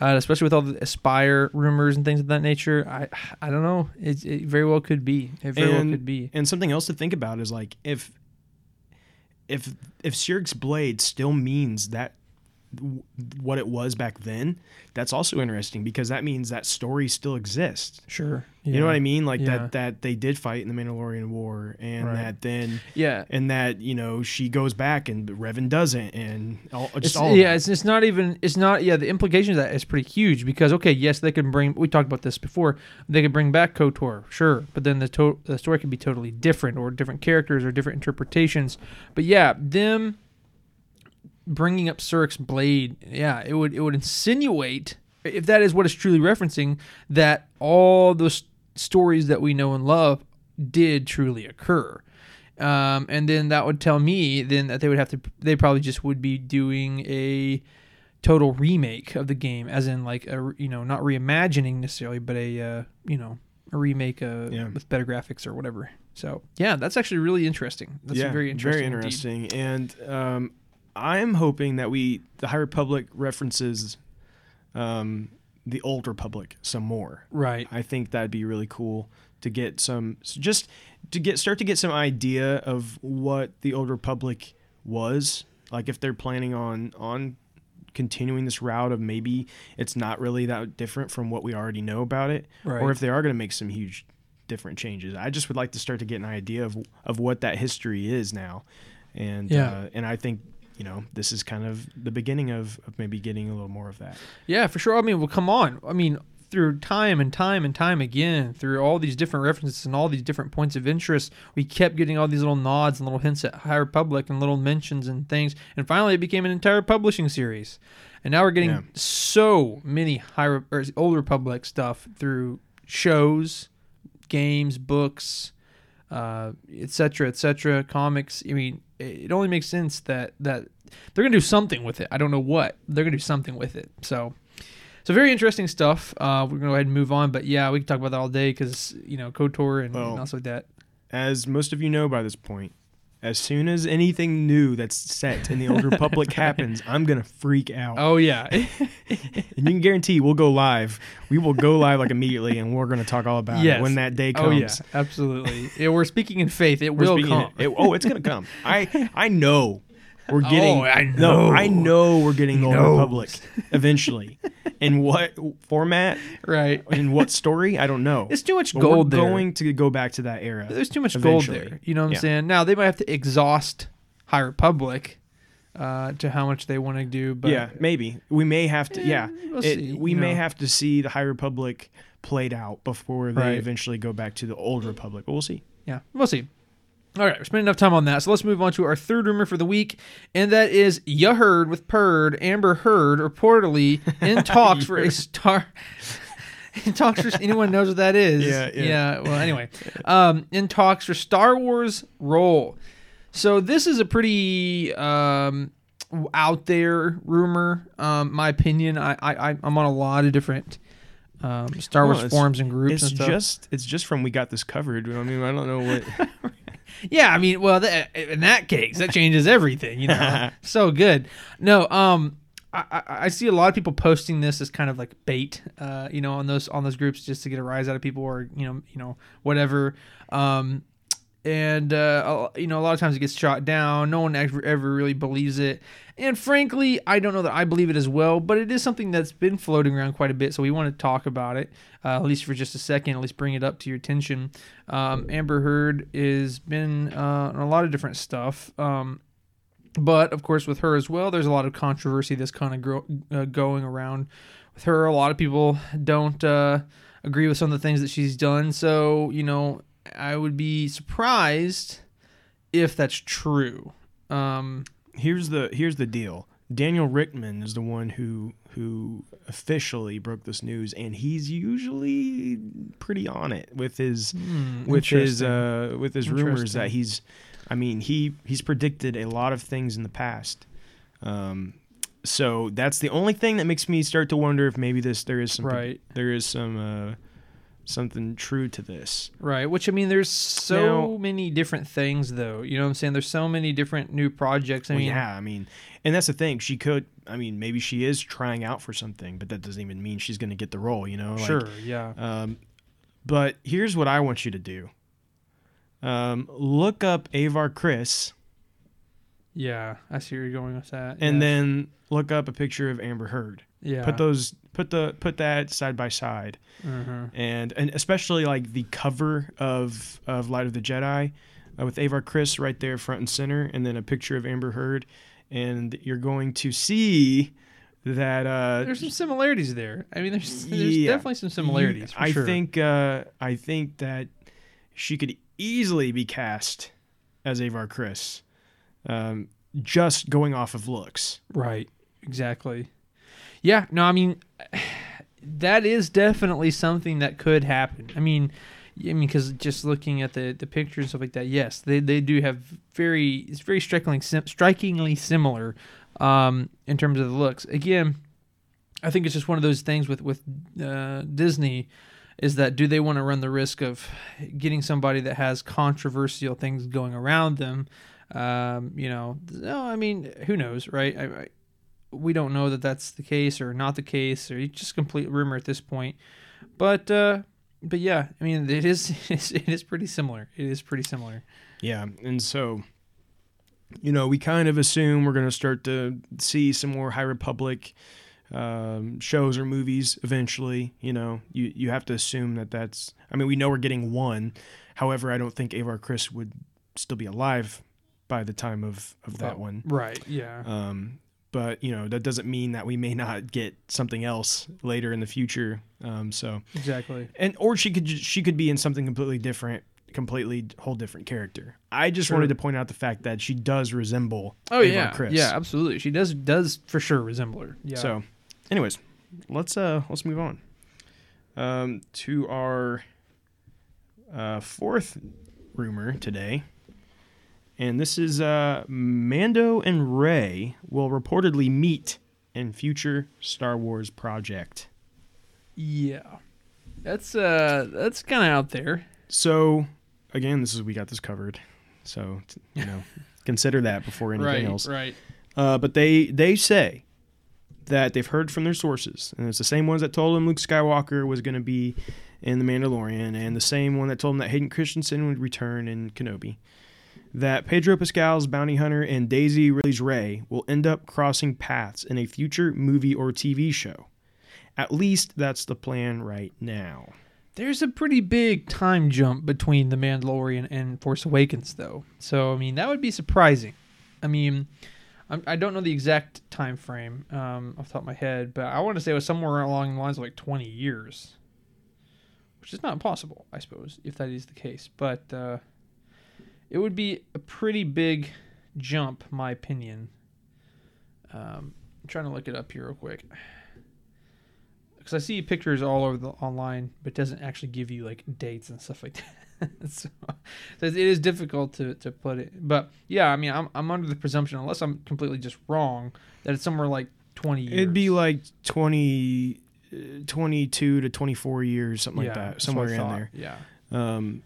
Uh, especially with all the Aspyr rumors and things of that nature, I I don't know. It, it very well could be. It very well could be. And something else to think about is like if if if Surik's blade still means that what it was back then, that's also interesting because that means that story still exists. Sure. You know what I mean? Like Yeah. that that they did fight in the Mandalorian War, and Right. that then Yeah. and that you know she goes back and Revan doesn't, and all, just It's, all yeah, it's, it's not even. It's not. Yeah, the implication of that is pretty huge because okay, yes, they can bring. We talked about this before. They could bring back Kotor, sure, but then the to, the story could be totally different, or different characters, or different interpretations. But yeah, them bringing up Surik's blade, yeah, it would it would insinuate if that is what it's truly referencing that all those stories that we know and love did truly occur. Um, and then that would tell me then that they would have to they probably just would be doing a total remake of the game as in like a you know not reimagining necessarily but a uh, you know a remake uh, Yeah. with better graphics or whatever so yeah that's actually really interesting that's yeah, very interesting Very indeed. interesting. And um, I'm hoping that we the High Republic references um, the Old Republic some more. right I think that'd be really cool to get some just to get start to get some idea of what the Old Republic was. Like if they're planning on on continuing this route of maybe it's not really that different from what we already know about it, right or if they are going to make some huge different changes. I just would like to start to get an idea of of what that history is now, and Yeah. uh, and I think you know this is kind of the beginning of, of maybe getting a little more of that. Yeah, for sure. I mean, well, come on. I mean, through time and time and time again, through all these different references and all these different points of interest, we kept getting all these little nods and little hints at High Republic and little mentions and things. And finally, it became an entire publishing series. And now we're getting Yeah. so many High Re- or Old Republic stuff through shows, games, books, uh, et cetera, et cetera, comics. I mean, it only makes sense that that they're gonna do something with it. I don't know what they're gonna do something with it. So, so very interesting stuff. Uh, we're gonna go ahead and move on, but yeah, we can talk about that all day because you know Kotor and, Well, and also like that. as most of you know by this point, as soon as anything new that's set in the Old Republic happens, I'm gonna freak out. Oh yeah, And you can guarantee we'll go live. We will go live like immediately, and we're gonna talk all about Yes. it when that day comes oh comes. yeah, absolutely. yeah, we're speaking in faith. It We're will come. it- oh, it's gonna come. I I know we're getting. Oh, I No, know. I know we're getting the Old. Republic eventually. In what format? right. In what story? I don't know. It's too much But gold we're there. going to go back to that era. There's too much gold there. You know what I'm Yeah. saying? Now they might have to exhaust High Republic uh, to how much they want to do. But yeah, maybe we may have to. Yeah, we'll it- see, we may know. have to see the High Republic played out before they Right. eventually go back to the Old Republic. But we'll see. Yeah, we'll see. All right, we're spending enough time on that. So let's move on to our third rumor for the week, and that is you Heard with Purd, Amber Heard, reportedly in talks for a star. in talks for anyone knows what that is. Yeah, yeah. Well, anyway, um, in talks for Star Wars role. So this is a pretty um, out there rumor. Um, my opinion. I, I I'm on a lot of different um, Star Wars it's- forums and groups It's and stuff. just it's just from we got this covered. I mean, I don't know what. Yeah, I mean, well, that, in that case, that changes everything. You know, so good. No, um, I, I, I see a lot of people posting this as kind of like bait, uh, you know, on those on those groups just to get a rise out of people or you know, you know, whatever. Um, and uh, you know, a lot of times it gets shot down. No one ever ever really believes it. And frankly, I don't know that I believe it as well, but it is something that's been floating around quite a bit. So we want to talk about it, uh, at least for just a second, at least bring it up to your attention. Um, Amber Heard has been uh, on a lot of different stuff. Um, but of course, with her as well, there's a lot of controversy that's kind of gro- uh, going around with her. A lot of people don't uh, agree with some of the things that she's done. So, you know, I would be surprised if that's true. Um, here's the here's the deal. Daniel Richtman is the one who who officially broke this news, and he's usually pretty on it with his Hmm, with his uh, with his rumors that he's. I mean, he he's predicted a lot of things in the past. Um, so that's the only thing that makes me start to wonder if maybe this there is some right, there is some uh, something true to this. right. Which I mean, there's so Now- many different things, though. You know what I'm saying? There's so many different new projects. I Well, mean, yeah, I mean, and that's the thing. She could. I mean, maybe she is trying out for something, but that doesn't even mean she's going to get the role. You know? Like, sure, yeah. Um, but here's what I want you to do. Um, look up Avar Kriss, Yeah, I see where you're going with that. and yeah. then look up a picture of Amber Heard. yeah, Put those, put the, put that side by side, Mhm. and and especially like the cover of of Light of the Jedi, uh, with Avar Kriss right there front and center, and then a picture of Amber Heard, and you're going to see that uh, There's some similarities there. I mean, there's there's Yeah. definitely some similarities. For I sure. think uh, I think that she could easily be cast as Avar Kriss, um, just going off of looks. Right. Exactly. Yeah. No, I mean, that is definitely something that could happen. I mean, I mean, because just looking at the the pictures and stuff like that, yes, they, they do have very it's very strikingly strikingly similar um, in terms of the looks. Again, I think it's just one of those things with with uh, Disney is that do they want to run the risk of getting somebody that has controversial things going around them? Um, you know, no, I mean, who knows, right? I, I, we don't know that that's the case or not the case, or it's just complete rumor at this point. But uh, but yeah, I mean, it is it is pretty similar. It is pretty similar. Yeah, and so you know we kind of assume we're going to start to see some more High Republic um, shows or movies eventually. You know, you you have to assume that that's. I mean, we know we're getting one. However, I don't think Avar Kriss would still be alive by the time of of that Oh, one. right? Yeah. Um, but you know that doesn't mean that we may not get something else later in the future. Um, so exactly. and or she could she could be in something completely different, completely whole different character. I just Sure. wanted to point out the fact that she does resemble. Oh Avar yeah, Kriss. yeah, absolutely. She does does for sure resemble her. Yeah. So, anyways, let's uh let's move on um, to our uh, fourth rumor today. And this is uh, Mando and Rey will reportedly meet in future Star Wars project. yeah, that's uh that's kind of out there. So, again, this is we got this covered. So, you know, consider that before anything right. else. Right. Uh, but they they say that they've heard from their sources, and it's the same ones that told them Luke Skywalker was going to be in the Mandalorian, and the same one that told them that Hayden Christensen would return in Kenobi. That Pedro Pascal's bounty hunter and Daisy Ridley's Rey will end up crossing paths in a future movie or TV show. At least that's the plan right now. There's a pretty big time jump between The Mandalorian and Force Awakens, though. So I mean, that would be surprising. I mean, I don't know the exact time frame um, off the top of my head, but I want to say it was somewhere along the lines of like 20 years, which is not impossible, I suppose, if that is the case. But uh, it would be a pretty big jump, my opinion. Um, I'm trying to look it up here real quick because I see pictures all over the online, but it doesn't actually give you like dates and stuff like that. so, so it is difficult to, to put it. But yeah, I mean, I'm I'm under the presumption, unless I'm completely just wrong, that it's somewhere like 20 years. It'd be like 20, uh, 22 to 24 years, something like that, somewhere in there. Yeah. Um,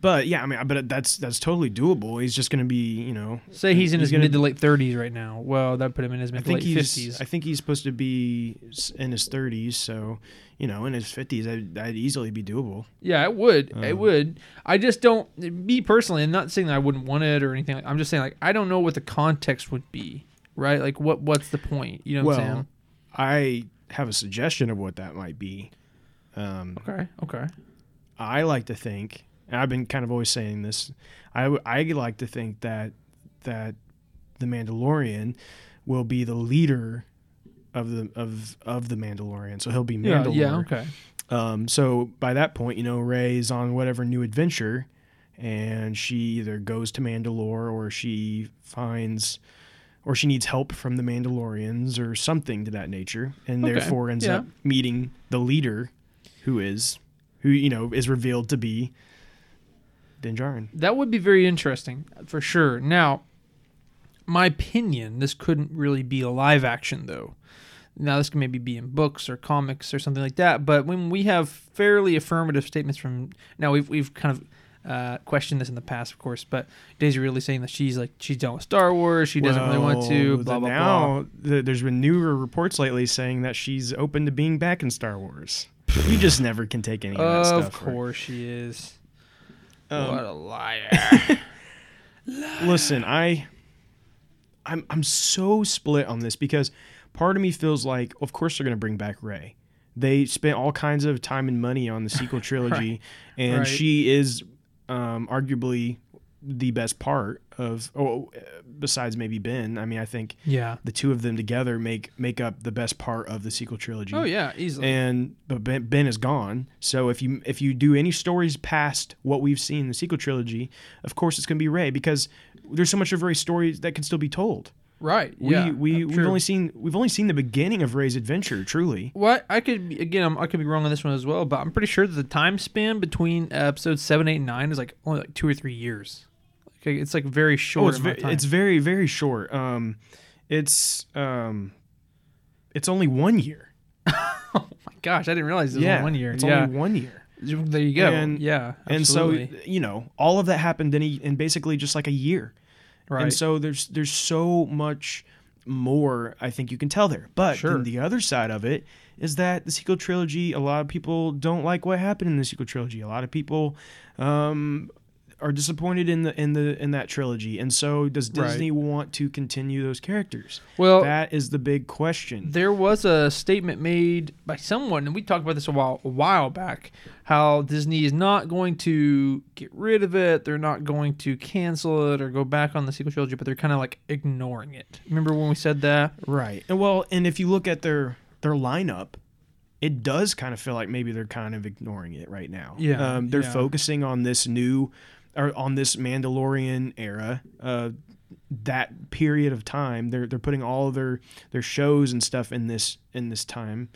but yeah, I mean, but that's that's totally doable. He's just going to be, you know, Say he's in He's his gonna- mid to late 30s right now. Well, that put him in his I mid to late 50s. I think he's supposed to be in his 30s, so you know, in his 50s, that'd, easily be doable. Yeah, it would. it Um, would. I just don't. Me personally, I'm not saying that I wouldn't want it or anything. Like, I'm just saying like I don't know what the context would be. Right? Like what? What's the point? You know what I'm well, saying? I have a suggestion of what that might be. Um, Okay. Okay. I like to think, and I've been kind of always saying this. I I like to think that that the Mandalorian will be the leader of the of of the Mandalorian. So he'll be Yeah. Yeah. Okay. Um, so by that point, you know, Rey's on whatever new adventure, and she either goes to Mandalore or she finds or she needs help from the Mandalorians or something to that nature, and Okay, therefore ends yeah. up meeting the leader, who is who you know is revealed to be Din Djarin. That would be very interesting for sure. Now, my opinion, this couldn't really be a live action though. Now, this can maybe be in books or comics or something like that. But when we have fairly affirmative statements from now, we've we've kind of uh, questioned this in the past, of course. But Daisy really saying that she's like she's done with Star Wars. She doesn't really want to. Well, Blah blah blah. now the, there's been newer reports lately saying that she's open to being back in Star Wars. You just never can take any of that stuff. Of right? course she is. Um, what a liar. listen i i'm i'm so split on this because part of me feels like of course they're going to bring back rey they spent all kinds of time and money on the sequel trilogy and Right. she is um arguably the best part of oh besides maybe ben i mean i think yeah. the two of them together make make up the best part of the sequel trilogy Oh yeah, easily. and but Ben, ben is gone. So if you if you do any stories past what we've seen in the sequel trilogy, of course it's going to be Rey because there's so much of Rey's stories that can still be told. right. We yeah. we uh, we've only seen we've only seen the beginning of Rey's adventure. Truly, What I could again, I'm, I could be wrong on this one as well, but I'm pretty sure that the time span between episodes seven, eight, and nine is like only like two or three years. It's like very short. oh, it's time. it's very very short. Um, it's um, it's only one year. oh my gosh, I didn't realize it was yeah, only one year. It's yeah, only one year. there you go. And- yeah, And so you know all of that happened in a, in basically just like a year. right. And so there's there's so much more I think you can tell there. But Sure. the other side of it is that the sequel trilogy, a lot of people don't like what happened in the sequel trilogy. A lot of people um, are disappointed in the in the in that trilogy. And so does Right. Disney want to continue those characters? well, that is the big question. There was a statement made by someone, and we talked about this a while a while back, how Disney is not going to get rid of it. They're not going to cancel it or go back on the sequel trilogy, but they're kind of like ignoring it. Remember when we said that? Right. And well, and if you look at their their lineup, it does kind of feel like maybe they're kind of ignoring it right now. Yeah, Um, they're yeah. focusing on this new or on this Mandalorian era. Uh, that period of time, they're they're putting all their their shows and stuff in this in this time.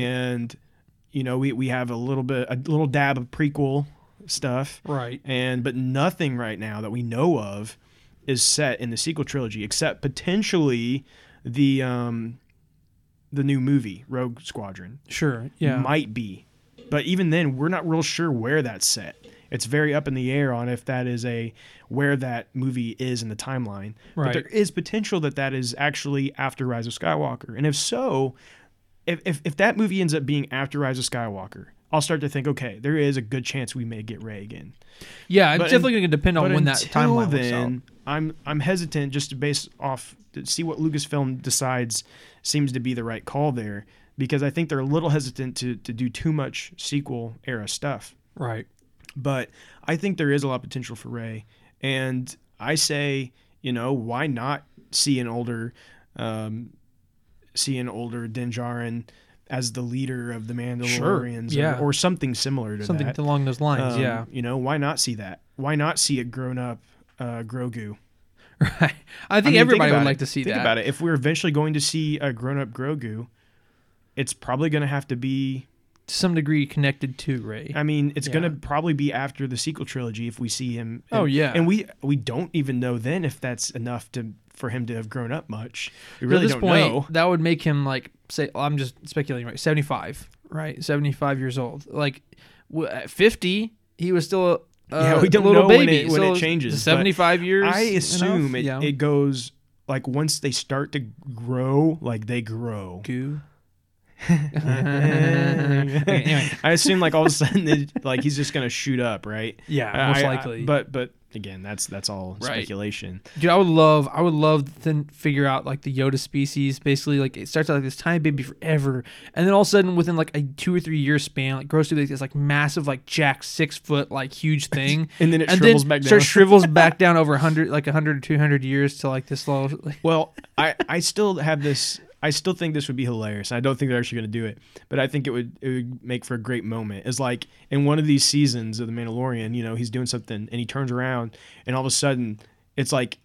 And you know, we we have a little bit a little dab of prequel stuff right. and but nothing right now that we know of is set in the sequel trilogy except potentially the um the new movie Rogue Squadron Sure. Yeah. might be but even then we're not real sure where that's set it's very up in the air on if that is a where that movie is in the timeline but there is potential that that is actually after Rise of Skywalker and if so if, if, if that movie ends up being after Rise of Skywalker I'll start to think okay there is a good chance we may get Rey again yeah. It's but definitely going to depend on when that timeline then, I'm I'm hesitant just to base off to see what Lucasfilm decides seems to be the right call there because I think they're a little hesitant to to do too much sequel era stuff. Right. But I think there is a lot of potential for Rey, and I say you know why not see an older, um, see an older Din Djarin as the leader of the Mandalorians or- yeah. or, something similar to that? Something that. along those lines. Um, yeah. You know, why not see that? Why not see a grown up uh, Grogu? Right. I think I mean, everybody about would it. like to see think that. about it. If we're eventually going to see a grown up Grogu, it's probably going to have to be. To some degree connected to Rey. I mean, it's gonna probably be after the sequel trilogy if we see him. Oh, yeah. and we we don't even know then if that's enough to for him to have grown up much. We So really at this don't point, know. that would make him like say oh, I'm just speculating, right? 75, right? 75 years old. Like w- at 50, he was still a, Yeah, we don't little know when baby. it- when it changes, 75 years. I assume enough? it, yeah. it goes like once they start to grow, like they grow. Goo. Anyway, anyway. I assume like all of a sudden, it, like he's just gonna shoot up, right? Yeah, uh, I- most I- likely. but but again, that's that's all Right. speculation. Dude, I would love, I would love to figure out like the Yoda species. Basically, like it starts out like this tiny baby forever, and then all of a sudden, within like a two or three year span, like grows to like this like massive, like jack six foot, like huge thing, And then it and shrivels then back down. starts shrivels back down over hundred, like hundred or two hundred years to like this little. Like, Well, I I still have this. I still think this would be hilarious. I don't think they're actually going to do it, but I think it would it would make for a great moment. It's like in one of these seasons of The Mandalorian, you know, he's doing something and he turns around and all of a sudden it's like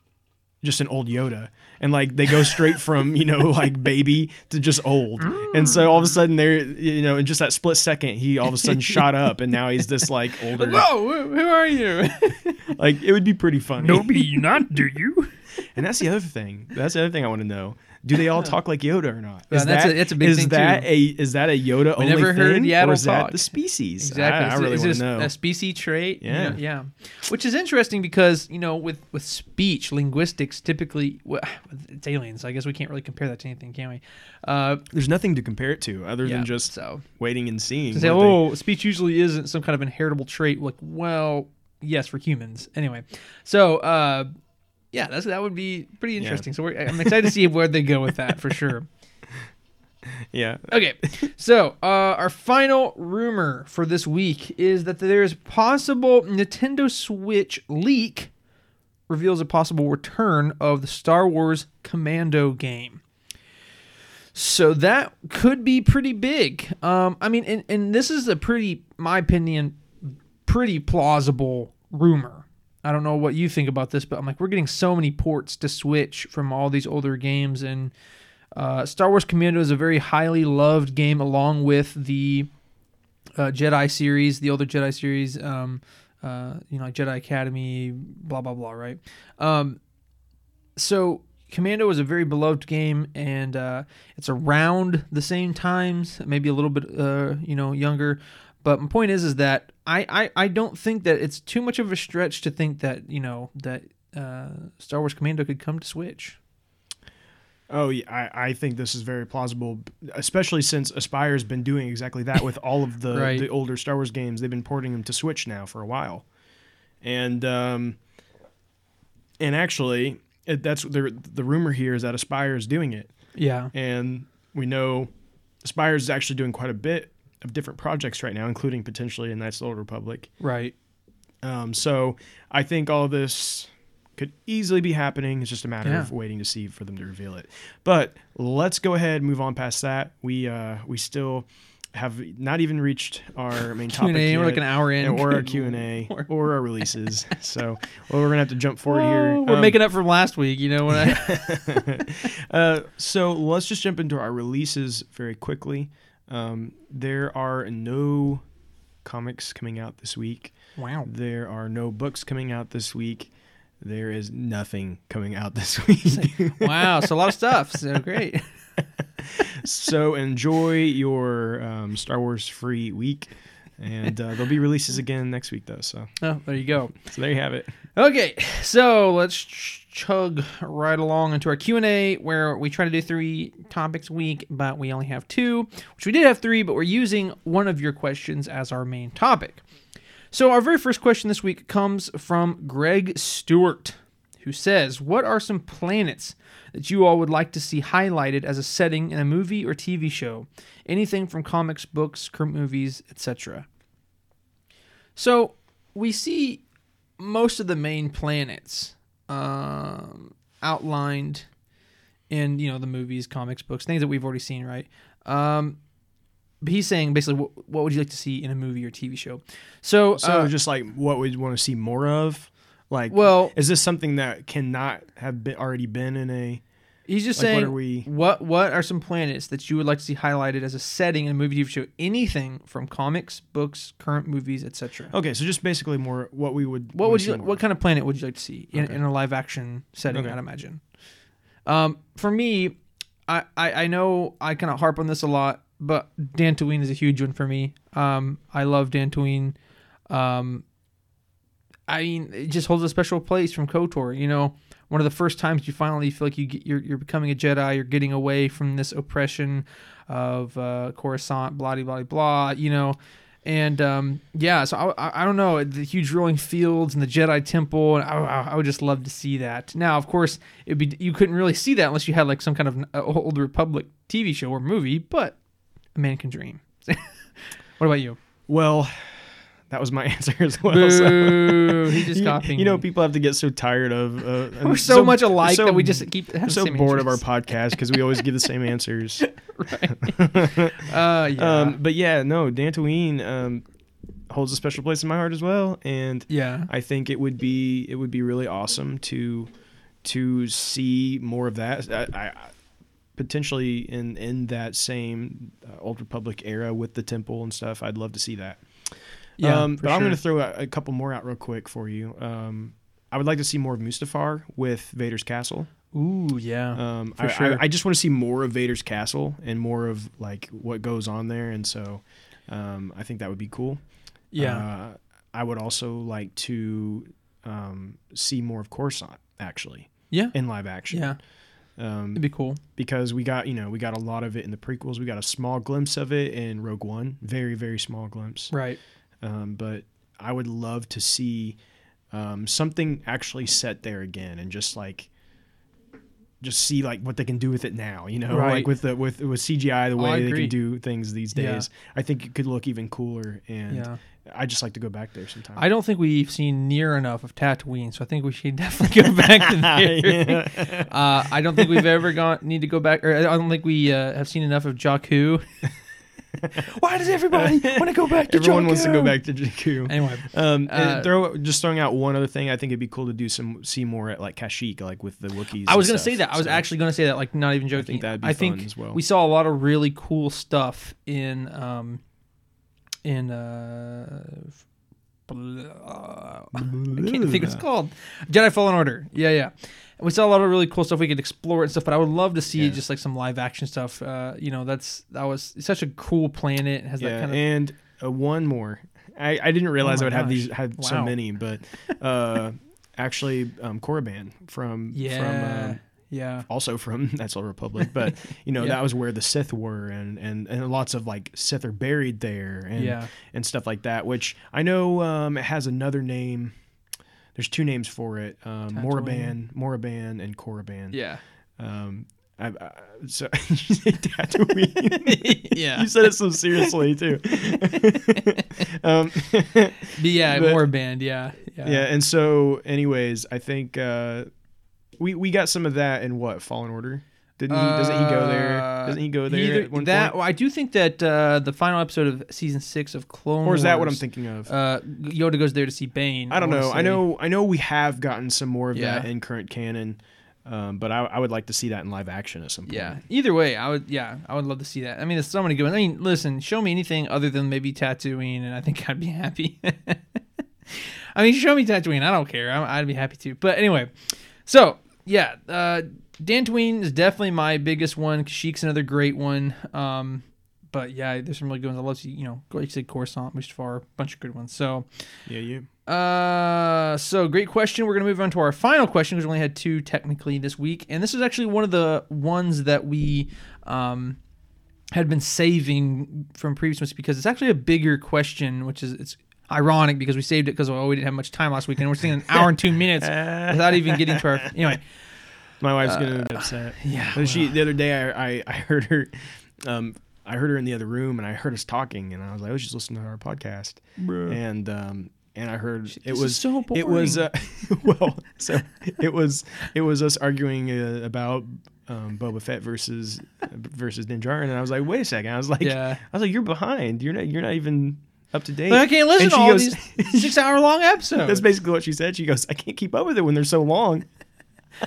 just an old Yoda, and like they go straight from you know like baby to just old, and so all of a mm. sudden they're you know in just that split second he all of a sudden shot up, and now he's this like older Whoa, who who are you? like it would be pretty funny. Nobody, not do you? And that's the other thing. That's the other thing I want to know. Do they all talk like Yoda or not? Yeah, Is that's that a- that's a big is thing, that too. a is that a Yoda only never heard thing, Yaddle or is talk. that the species? Exactly. I, I really want to know. A species trait. You Yeah. know, yeah. Which is interesting because you know, with with speech, linguistics typically, well, it's aliens. I guess we can't really compare that to anything, can we? Uh, There's nothing to compare it to other yeah, than just so waiting and seeing. say, what they- oh, speech usually isn't some kind of inheritable trait. Like, well, yes, for humans. Anyway, so uh, yeah, that's that would be pretty interesting. So we're, I'm excited to see where they go with that for sure. yeah. Okay, so uh, our final rumor for this week is that there's possible Nintendo Switch leak reveals a possible return of the Star Wars Commando game. So that could be pretty big. Um, I mean, and, and this is a pretty, my opinion, pretty plausible rumor. I don't know what you think about this, but I'm like, we're getting so many ports to Switch from all these older games, and uh, Star Wars Commando is a very highly loved game, along with the uh, Jedi series, the older Jedi series, um, uh, you know, like Jedi Academy, blah blah blah, right? Um, so Commando is a very beloved game, and uh, it's around the same times, maybe a little bit, uh, you know, younger. But my point is, is that I, I, I don't think that it's too much of a stretch to think that you know that uh, Star Wars Commando could come to Switch. Oh, yeah, I, I think this is very plausible, especially since Aspyr's been doing exactly that with all of the, Right. the older Star Wars games. They've been porting them to Switch now for a while, and um, and actually, it, that's the the rumor here is that Aspyr is doing it, Yeah. and we know Aspire is actually doing quite a bit of different projects right now, including potentially a the Old Republic. Right. Um, so I think all this could easily be happening. It's just a matter Yeah. of waiting to see for them to reveal it. But let's go ahead and move on past that. We uh, we still have not even reached our main topic Q&A, yet, we're like an hour in. or our Q and A or our releases. so well, we're gonna have to jump forward here. Oh, we're Um, making up from last week. You know what? I, uh, so let's just jump into our releases very quickly. Um, there are no comics coming out this week. wow. There are no books coming out this week. There is nothing coming out this week. Wow. So a lot of stuff. So great. so enjoy your um, Star Wars free week. And uh, there'll be releases again next week, though. So, Oh, there you go. so there you have it. Okay, so let's ch- chug right along into our Q and A, where we try to do three topics a week, but we only have two. Which we did have three, but we're using one of your questions as our main topic. So our very first question this week comes from Greg Stewart, who says, "What are some planets that you all would like to see highlighted as a setting in a movie or TV show? Anything from comics, books, current movies, etc." So we see most of the main planets um, outlined in you know the movies, comics, books, things that we've already seen, right? Um, but he's saying basically, what, what would you like to see in a movie or TV show? So, So, uh, just like what we want to see more of. Like, well, is this something that cannot have been already been in a? He's just Like, what saying are we? what what are some planets that you would like to see highlighted as a setting in a movie, TV show? Anything from comics, books, current movies, etc. Okay, so just basically more what we would. What would you what kind of planet would you like to see in, Okay. in a live action setting? Okay. I'd imagine. Um, for me, I, I I know I kind of harp on this a lot, but Dantooine is a huge one for me. Um, I love Dantooine. Um, I mean, it just holds a special place from Kotor. You know, one of the first times you finally feel like you get, you're you're becoming a Jedi. You're getting away from this oppression of uh, Coruscant. Blah blah blah. You know. And um, yeah, so I, I, don't know the huge rolling fields and the Jedi Temple, and I, I, would just love to see that. Now, of course, it'd be you couldn't really see that unless you had like some kind of uh, old Republic TV show or movie, but a man can dream. what about you? Well, that was my answer as well. so- Boo! He's just you, copying. you know, people have to get so tired of. Uh, we're so, much alike so- that we just keep. So bored of our podcast because we always give the same answers. Uh, yeah, Um, but yeah, no, Dantooine um, holds a special place in my heart as well, and yeah, I think it would be it would be really awesome to to see more of that. I, I potentially in in that same uh, Old Republic era with the temple and stuff. I'd love to see that. Um, for but I'm going to throw a, a couple more out real quick for you. Um, I would like to see more of Mustafar with Vader's castle. Ooh, yeah. Um, For I, sure. I, I just want to see more of Vader's castle and more of like what goes on there, and so um, I think that would be cool. yeah. Uh, I would also like to um, see more of Coruscant actually yeah. in live action. Yeah. Um, It'd be cool. because we got you know we got a lot of it in the prequels. We got a small glimpse of it in Rogue One, very very small glimpse. Right. Um, but I would love to see um, something actually set there again, and just like just see like what they can do with it now. You know, Right. like with the with with CGI, the Oh, way they can do things these Yeah. days. I think it could look even cooler, and Yeah. I just like to go back there sometime. I don't think we've seen near enough of Tatooine, so I think we should definitely go back to there. Uh, I don't think we've ever gone need to go back, or I don't think we uh, have seen enough of Jakku. Why does everybody want to go back to Everyone wants to go back to Jakku. Anyway, Um, and Uh, throw just throwing out one other thing. I think it'd be cool to do some see more at like Kashyyyk, like with the Wookiees. I was gonna say that. I was So- actually gonna say that. Like, not even joking. think that'd be I fun think as well. we saw a lot of really cool stuff in um in uh. I can't even think what it's called. Jedi Fallen Order. Yeah, yeah. We saw a lot of really cool stuff we could explore and stuff, but I would love to see Yeah. just like some live action stuff. Uh, you know, that's that was such a cool planet. It has that kind of and uh, one more. I, I didn't realize Oh I would have these gosh. had so many, but uh, actually, um, Korriban from yeah, from um, yeah, also from That's Old Republic, but you know Yeah. that was where the Sith were, and and and lots of like Sith are buried there, and yeah. and stuff like that. Which I know um, it has another name. There's two names for it: um, Tatooine. Moraband, Moraband, and Korriban. Yeah. Um, I, I, so you say Tatooine. yeah. you said it so seriously too. um, But yeah, But- more band. Yeah. Yeah. yeah, and so, anyways, I think uh, we we got some of that in what Fallen Order. Didn't he? Doesn't he go there? Uh, Doesn't he go there Either at one that, point? well, I do think that uh, the final episode of season six of Clone Or is that what I'm thinking of? Uh, Yoda goes there to see Bane. I don't know. I know. I know we have gotten some more of that in current canon, um, but I, I would like to see that in live action at some point. Yeah. Either way, I would. Yeah, I would love to see that. I mean, there's so many good ones. I mean, listen, show me anything other than maybe Tatooine, and I think I'd be happy. I mean, show me Tatooine. I don't care. I, I'd be happy to. But anyway, so yeah, uh, Dantooine is definitely my biggest one. Kashyyyk's another great one. Um, but yeah, there's some really good ones. I love to, see, you know, like you said, Coruscant, Mustafar, a bunch of good ones. So, Yeah. You. uh, so great question. We're gonna move on to our final question because we only had two technically this week, and this is actually one of the ones that we um had been saving from previous ones because it's actually a bigger question, which is it's ironic because we saved it because oh we didn't have much time last weekend. we're sitting an hour and two minutes without even getting to our anyway. My wife's gonna be upset. Yeah, But she the other day I, I, I heard her um I heard her in the other room and I heard us talking and I was like, oh, she's listening to our podcast. And um and I heard it This was so it was uh, well so it was it was us arguing uh, about um, Boba Fett versus versus Din Djarin and I was like, wait a second. I was like Yeah. I was like, you're behind. You're not you're not even up to date. Like, I can't listen And to all goes- these six hour long episodes. That's basically what she said. She goes, I can't keep up with it when they're so long.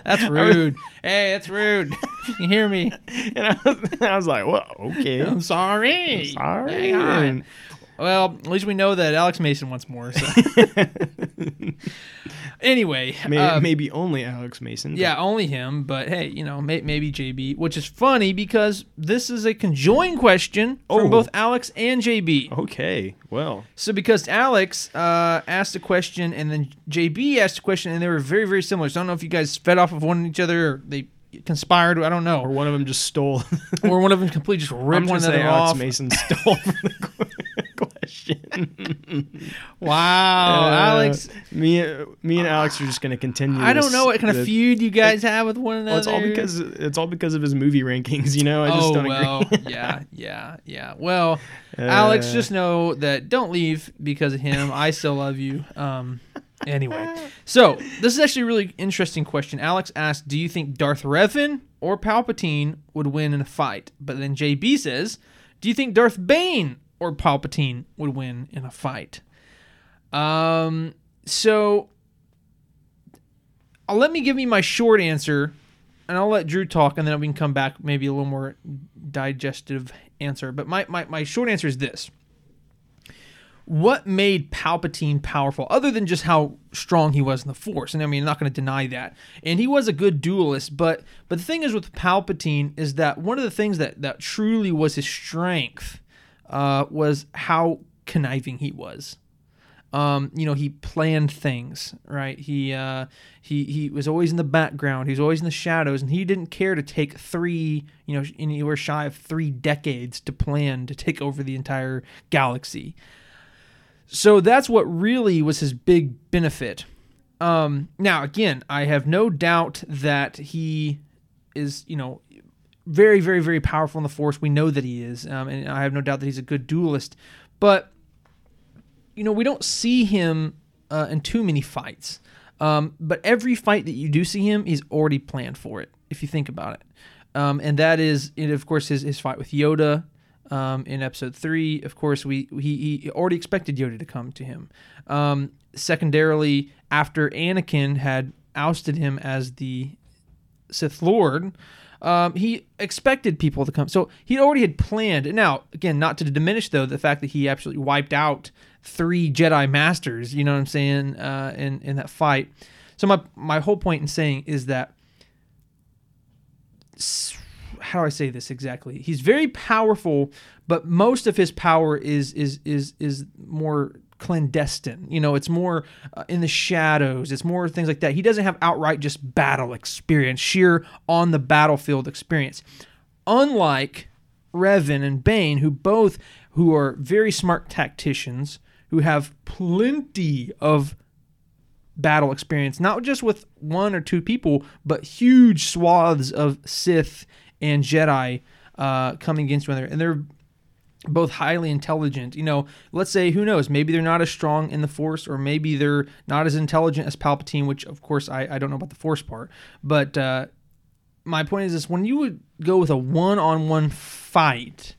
That's rude. hey, that's rude. you hear me? And I was, I was like, well, okay. I'm sorry. Sorry. Hang on. And- Well, at least we know that Alex Mason wants more. So. anyway, Maybe, um, maybe only Alex Mason. but- yeah, only him. But hey, you know, may, maybe JB, which is funny because this is a conjoined question from Oh. both Alex and JB. Okay. Well, So because Alex uh, asked a question and then JB asked a question, and they were very, very similar. So I don't know if you guys fed off of one each other or they conspired. I don't know. or one of them just stole. or one of them completely just ripped one another Alex off. Mason stole from the question. Wow, Uh, Alex. Me, me and Alex are just gonna continue. I don't this- know what kind of feud you guys have with one another. Well, it's all because it's all because of his movie rankings. You know, I just oh don't well, agree. yeah, yeah, yeah. Well, Alex, Uh, just know that don't leave because of him. I still love you. Um, anyway, so this is actually a really interesting question. Alex asked, "Do you think Darth Revan or Palpatine would win in a fight?" But then JB says, "Do you think Darth Bane or Palpatine would win in a fight?" Um, so I'll let me give me my short answer, and I'll let Drew talk, and then we can come back maybe a little more digestive answer. But my my, my short answer is this. What made Palpatine powerful, other than just how strong he was in the Force? And I mean, I'm not going to deny that. And he was a good duelist, but but the thing is with Palpatine is that one of the things that that truly was his strength uh, was how conniving he was. Um, you know, he planned things, right? He uh, he he was always in the background. He was always in the shadows, and he didn't care to take three, you know, anywhere shy of three decades to plan to take over the entire galaxy. So that's what really was his big benefit. Um, now, again, I have no doubt that he is, you know, very, very, very powerful in the Force. We know that he is, um, and I have no doubt that he's a good duelist. But you know, we don't see him uh, in too many fights. Um, but every fight that you do see him, he's already planned for it. If you think about it, um, and that is, and of course, his his fight with Yoda um, in Episode Three. Of course, we he, he already expected Yoda to come to him. Um, secondarily, after Anakin had ousted him as the Sith Lord. Um, he expected people to come, so he already had planned. Now, again, not to diminish though the fact that he absolutely wiped out three Jedi Masters. You know what I'm saying? Uh, in in that fight. So my my whole point in saying is that how do I say this exactly? He's very powerful, but most of his power is is is is more clandestine. You know, it's more uh, in the shadows. It's more things like that. He doesn't have outright just battle experience, sheer on the battlefield experience. Unlike Revan and Bane, who both who are very smart tacticians, who have plenty of battle experience, not just with one or two people, but huge swaths of Sith and Jedi uh, coming against one another. And they're both highly intelligent. You know, let's say, who knows, maybe they're not as strong in the Force, or maybe they're not as intelligent as Palpatine, which, of course, I, I don't know about the Force part. But uh, my point is this when you would go with a one on one fight,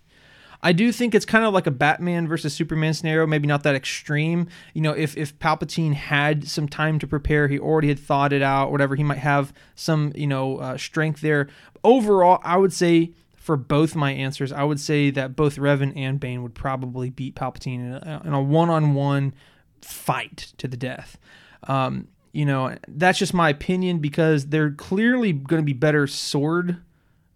I do think it's kind of like a Batman versus Superman scenario, maybe not that extreme. You know, if if Palpatine had some time to prepare, he already had thought it out, whatever, he might have some, you know, uh, strength there. Overall, I would say for both my answers, I would say that both Revan and Bane would probably beat Palpatine in a, in a one-on-one fight to the death. Um, you know, that's just my opinion because they're clearly going to be better sword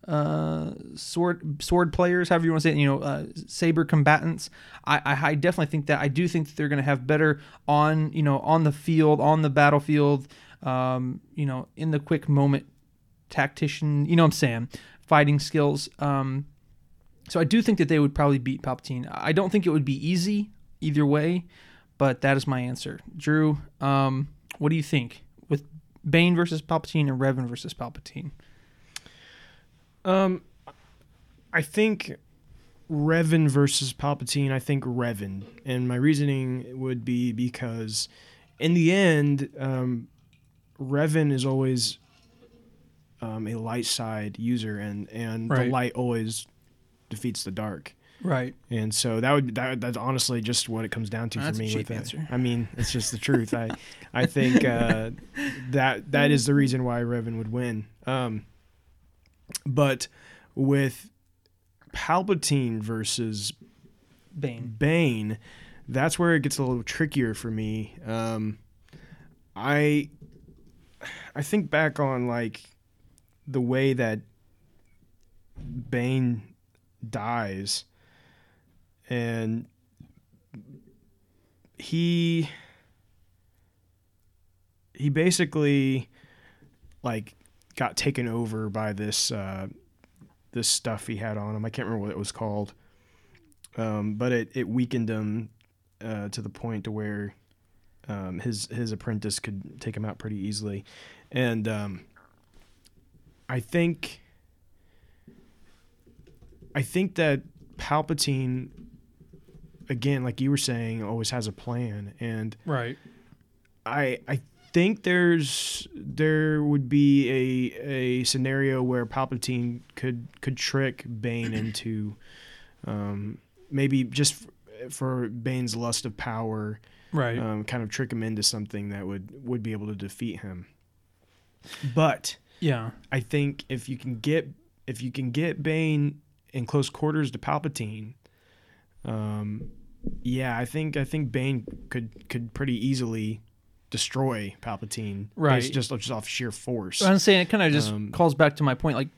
uh, sword sword players, however you want to say it, you know, uh, saber combatants. I, I, I definitely think that I do think that they're going to have better on you know on the field, on the battlefield, um, you know, in the quick moment tactician. You know, what I'm saying fighting skills. Um, so I do think that they would probably beat Palpatine. I don't think it would be easy either way, but that is my answer. Drew, um, what do you think with Bane versus Palpatine and Revan versus Palpatine? Um, I think Revan versus Palpatine. I think Revan, and my reasoning would be because, in the end, um, Revan is always um, a light side user, and and Right. the light always defeats the dark. Right. And so that would that, that's honestly just what it comes down to That's for a me. cheap with it. answer. I mean, it's just the truth. I I think uh, that that is the reason why Revan would win. Um, but with Palpatine versus Bane. Bane, that's where it gets a little trickier for me. Um, I I think back on like the way that Bane dies, and he he basically like got taken over by this uh, this stuff he had on him. I can't remember what it was called, um, but it, it weakened him uh, to the point to where um, his his apprentice could take him out pretty easily, and um, I think I think that Palpatine, again, like you were saying, always has a plan, and Right. I I think there's there would be a a scenario where Palpatine could could trick Bane into um, maybe just f- for Bane's lust of power, Right. um, kind of trick him into something that would would be able to defeat him. But Yeah. I think if you can get if you can get Bane in close quarters to Palpatine, um, yeah, I think I think Bane could could pretty easily destroy Palpatine, Right. Just just off sheer force. I'm saying it kind of just Um, calls back to my point. Like,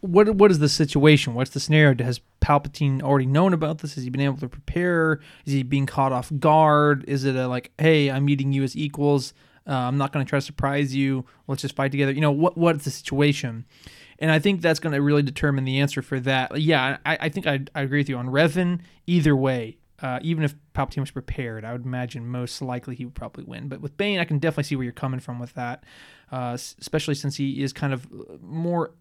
what what is the situation? What's the scenario? Has Palpatine already known about this? Has he been able to prepare? Is he being caught off guard? Is it a like, hey, I'm meeting you as equals. Uh, I'm not going to try to surprise you. Let's just fight together. You know what? What's the situation? And I think that's going to really determine the answer for that. Yeah, I, I think I, I agree with you on Revan. Either way, uh, even if Palpatine was prepared, I would imagine most likely he would probably win. But with Bane, I can definitely see where you're coming from with that, uh, especially since he is kind of more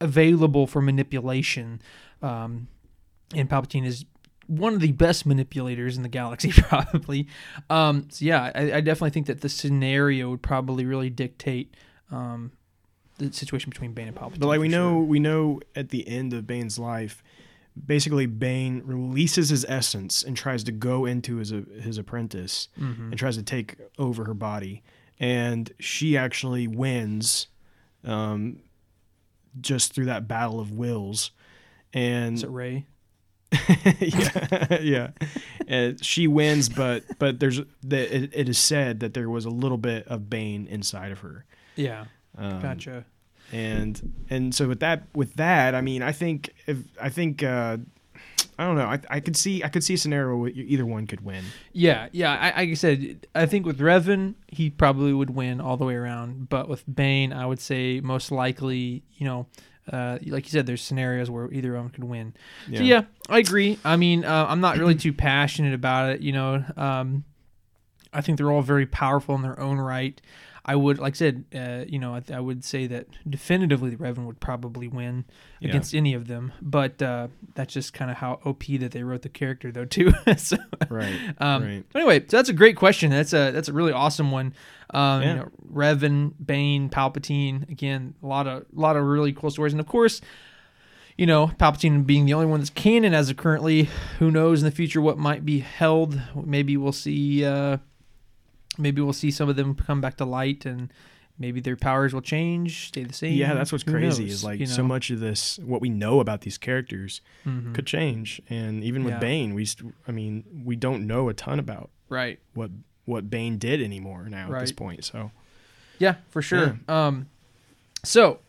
available for manipulation. Um, and Palpatine is one of the best manipulators in the galaxy, probably. Um, so yeah, I, I definitely think that the scenario would probably really dictate um, the situation between Bane and Palpatine. But like we know, sure. we know at the end of Bane's life, basically Bane releases his essence and tries to go into his his apprentice Mhm. and tries to take over her body, and she actually wins, um, just through that battle of wills, and Is it Rey? yeah, yeah, and she wins, but but there's that it, it is said that there was a little bit of Bane inside of her. Yeah, Um, gotcha. And and so with that with that i mean i think if i think uh i don't know i, I could see i could see a scenario where either one could win Yeah, yeah. I, like I said, I think with Revan, he probably would win all the way around. But with Bane, I would say most likely, you know, uh, like you said, there's scenarios where either of them could win. So yeah, I agree. I mean, uh, I'm not really too passionate about it. You know, um, I think they're all very powerful in their own right. I would, like I said, uh, you know, I, I would say that definitively the Revan would probably win Yeah. against any of them. But uh, that's just kind of how OP that they wrote the character, though, too. so, right um, right Anyway, so that's a great question. That's a that's a really awesome one. Um, Yeah. you know, Revan, Bane, Palpatine. Again, a lot of a lot of really cool stories, and of course, you know, Palpatine being the only one that's canon as of currently. Who knows in the future what might be held? Maybe we'll see. Uh, maybe we'll see some of them come back to light, and maybe their powers will change, stay the same. yeah that's what's Who crazy knows, is like you so much of this what we know about these characters Mhm. could change and even with Yeah. bane we st- i mean we don't know a ton about right. what what bane did anymore now at this point so Yeah, for sure. Um, so,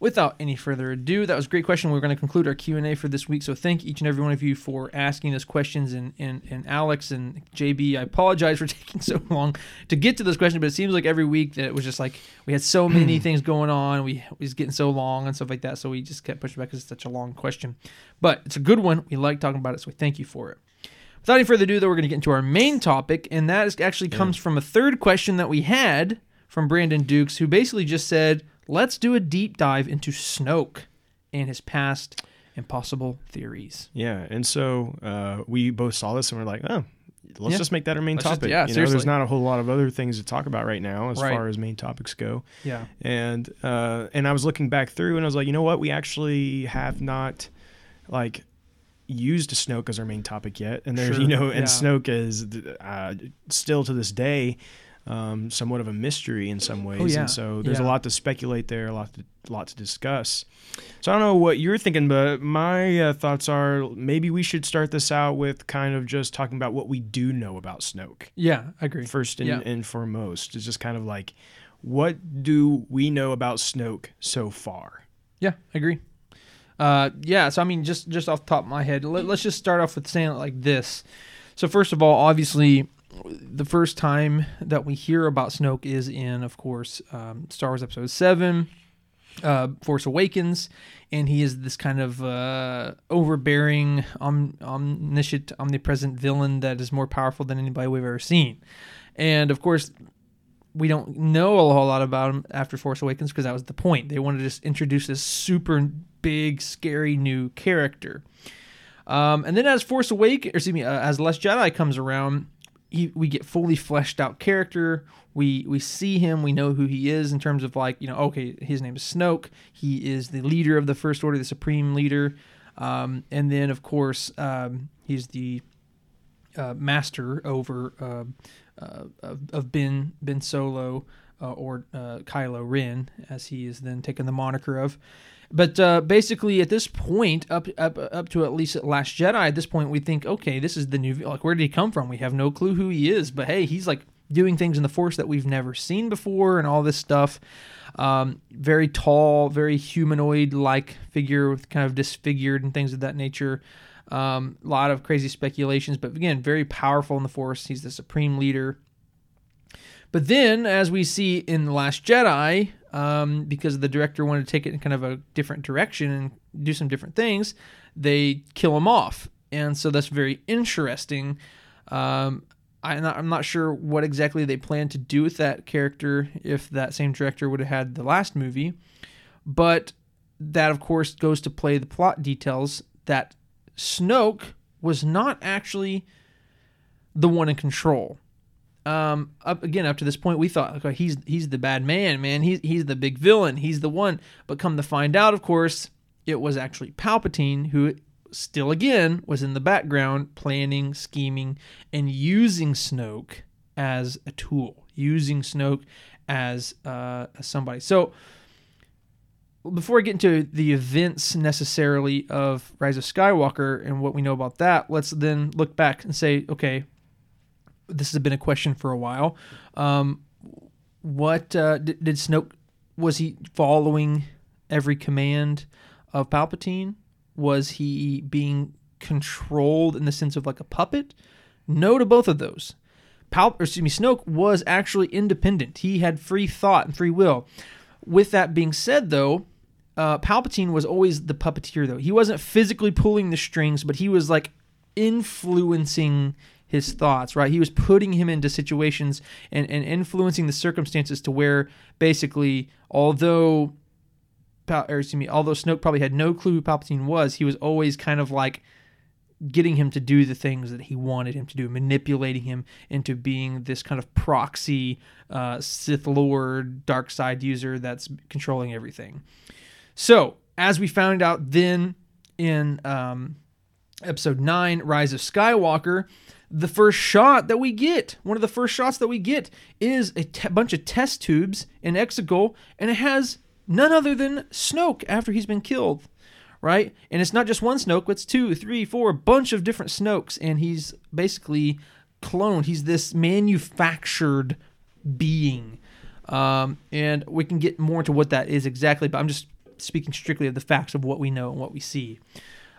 without any further ado, that was a great question. We're going to conclude our Q and A for this week. So, thank each and every one of you for asking us questions. And, and and Alex and JB, I apologize for taking so long to get to this question, but it seems like every week that it was just like we had so many things going on. We it was getting so long and stuff like that. So we just kept pushing back because it's such a long question. But it's a good one. We like talking about it, so we thank you for it. Without any further ado, though, we're going to get into our main topic, and that is actually comes from a third question that we had from Brandon Dukes, who basically just said, "Let's do a deep dive into Snoke and his past and possible theories." yeah and so uh we both saw this and we're like oh let's Yeah. just make that our main Let's just- topic yeah, you know, seriously. there's not a whole lot of other things to talk about right now as Right. far as main topics go Yeah, and uh, and I was looking back through and I was like, you know what, we actually have not like used Snoke as our main topic yet, and there's Sure, you know, and yeah. Snoke is uh, still to this day um, somewhat of a mystery in some ways, Oh, yeah, and so there's a lot to speculate there, a lot to lot to discuss. So I don't know what you're thinking, but my uh, thoughts are maybe we should start this out with kind of just talking about what we do know about Snoke yeah, I agree. first and, Yeah. and foremost. It's just kind of like, what do we know about Snoke so far? Yeah, I agree. Uh, yeah, so I mean, just just off the top of my head, let, let's just start off with saying it like this. So first of all, obviously, the first time that we hear about Snoke is in, of course, um, Star Wars Episode Seven, uh, Force Awakens, and he is this kind of uh, overbearing, om- omniscient, omnipresent villain that is more powerful than anybody we've ever seen. And of course, we don't know a whole lot about him after Force Awakens because that was the point. They wanted to just introduce this super big, scary new character. Um, and then as Force Awakens, excuse me, uh, as Last Jedi comes around, he, we get fully fleshed out character. We we see him. We know who he is in terms of like you know okay, his name is Snoke. He is the leader of the First Order, the supreme leader. Um, and then of course um, he's the uh, master over uh, uh, of, of Ben Ben Solo, uh, or uh, Kylo Ren, as he is then taken the moniker of. But uh, basically, at this point, up up up to at least Last Jedi, at this point, we think, okay, this is the new. Like, where did he come from? We have no clue who he is. But hey, he's like doing things in the Force that we've never seen before, and all this stuff. Um, very tall, very humanoid-like figure, with kind of disfigured and things of that nature. Um, a lot of crazy speculations, but again, very powerful in the Force. He's the supreme leader. But then, as we see in The Last Jedi, um, because the director wanted to take it in kind of a different direction and do some different things, they kill him off. And so that's very interesting. Um, I'm not, I'm not sure what exactly they plan to do with that character if that same director would have had the last movie. But that, of course, goes to play the plot details that Snoke was not actually the one in control um, up again up to this point we thought okay he's he's the bad man man. He's he's the big villain. He's the one. But come to find out of course it was actually Palpatine who still again was in the background planning scheming and using Snoke as a tool using Snoke as uh, somebody. So before I get into the events necessarily of Rise of Skywalker and what we know about that, let's then look back and say, okay, this has been a question for a while. Um, what uh, did, did Snoke? Was he following every command of Palpatine? Was he being controlled in the sense of like a puppet? No to both of those. Pal, excuse me, Snoke was actually independent. He had free thought and free will. With that being said, though, uh, Palpatine was always the puppeteer. Though he wasn't physically pulling the strings, but he was like influencing his thoughts, right? He was putting him into situations and, and influencing the circumstances to where basically, although, or excuse me, although Snoke probably had no clue who Palpatine was, he was always kind of like getting him to do the things that he wanted him to do, manipulating him into being this kind of proxy uh, Sith Lord, dark side user that's controlling everything. So, as we found out then in um, episode 9, Rise of Skywalker, the first shot that we get, one of the first shots that we get, is a bunch of test tubes in Exegol, and it has none other than Snoke after he's been killed, right? And it's not just one Snoke, it's two, three, four, a bunch of different Snokes, and he's basically cloned. He's this manufactured being. Um, and we can get more into what that is exactly, but I'm just speaking strictly of the facts of what we know and what we see.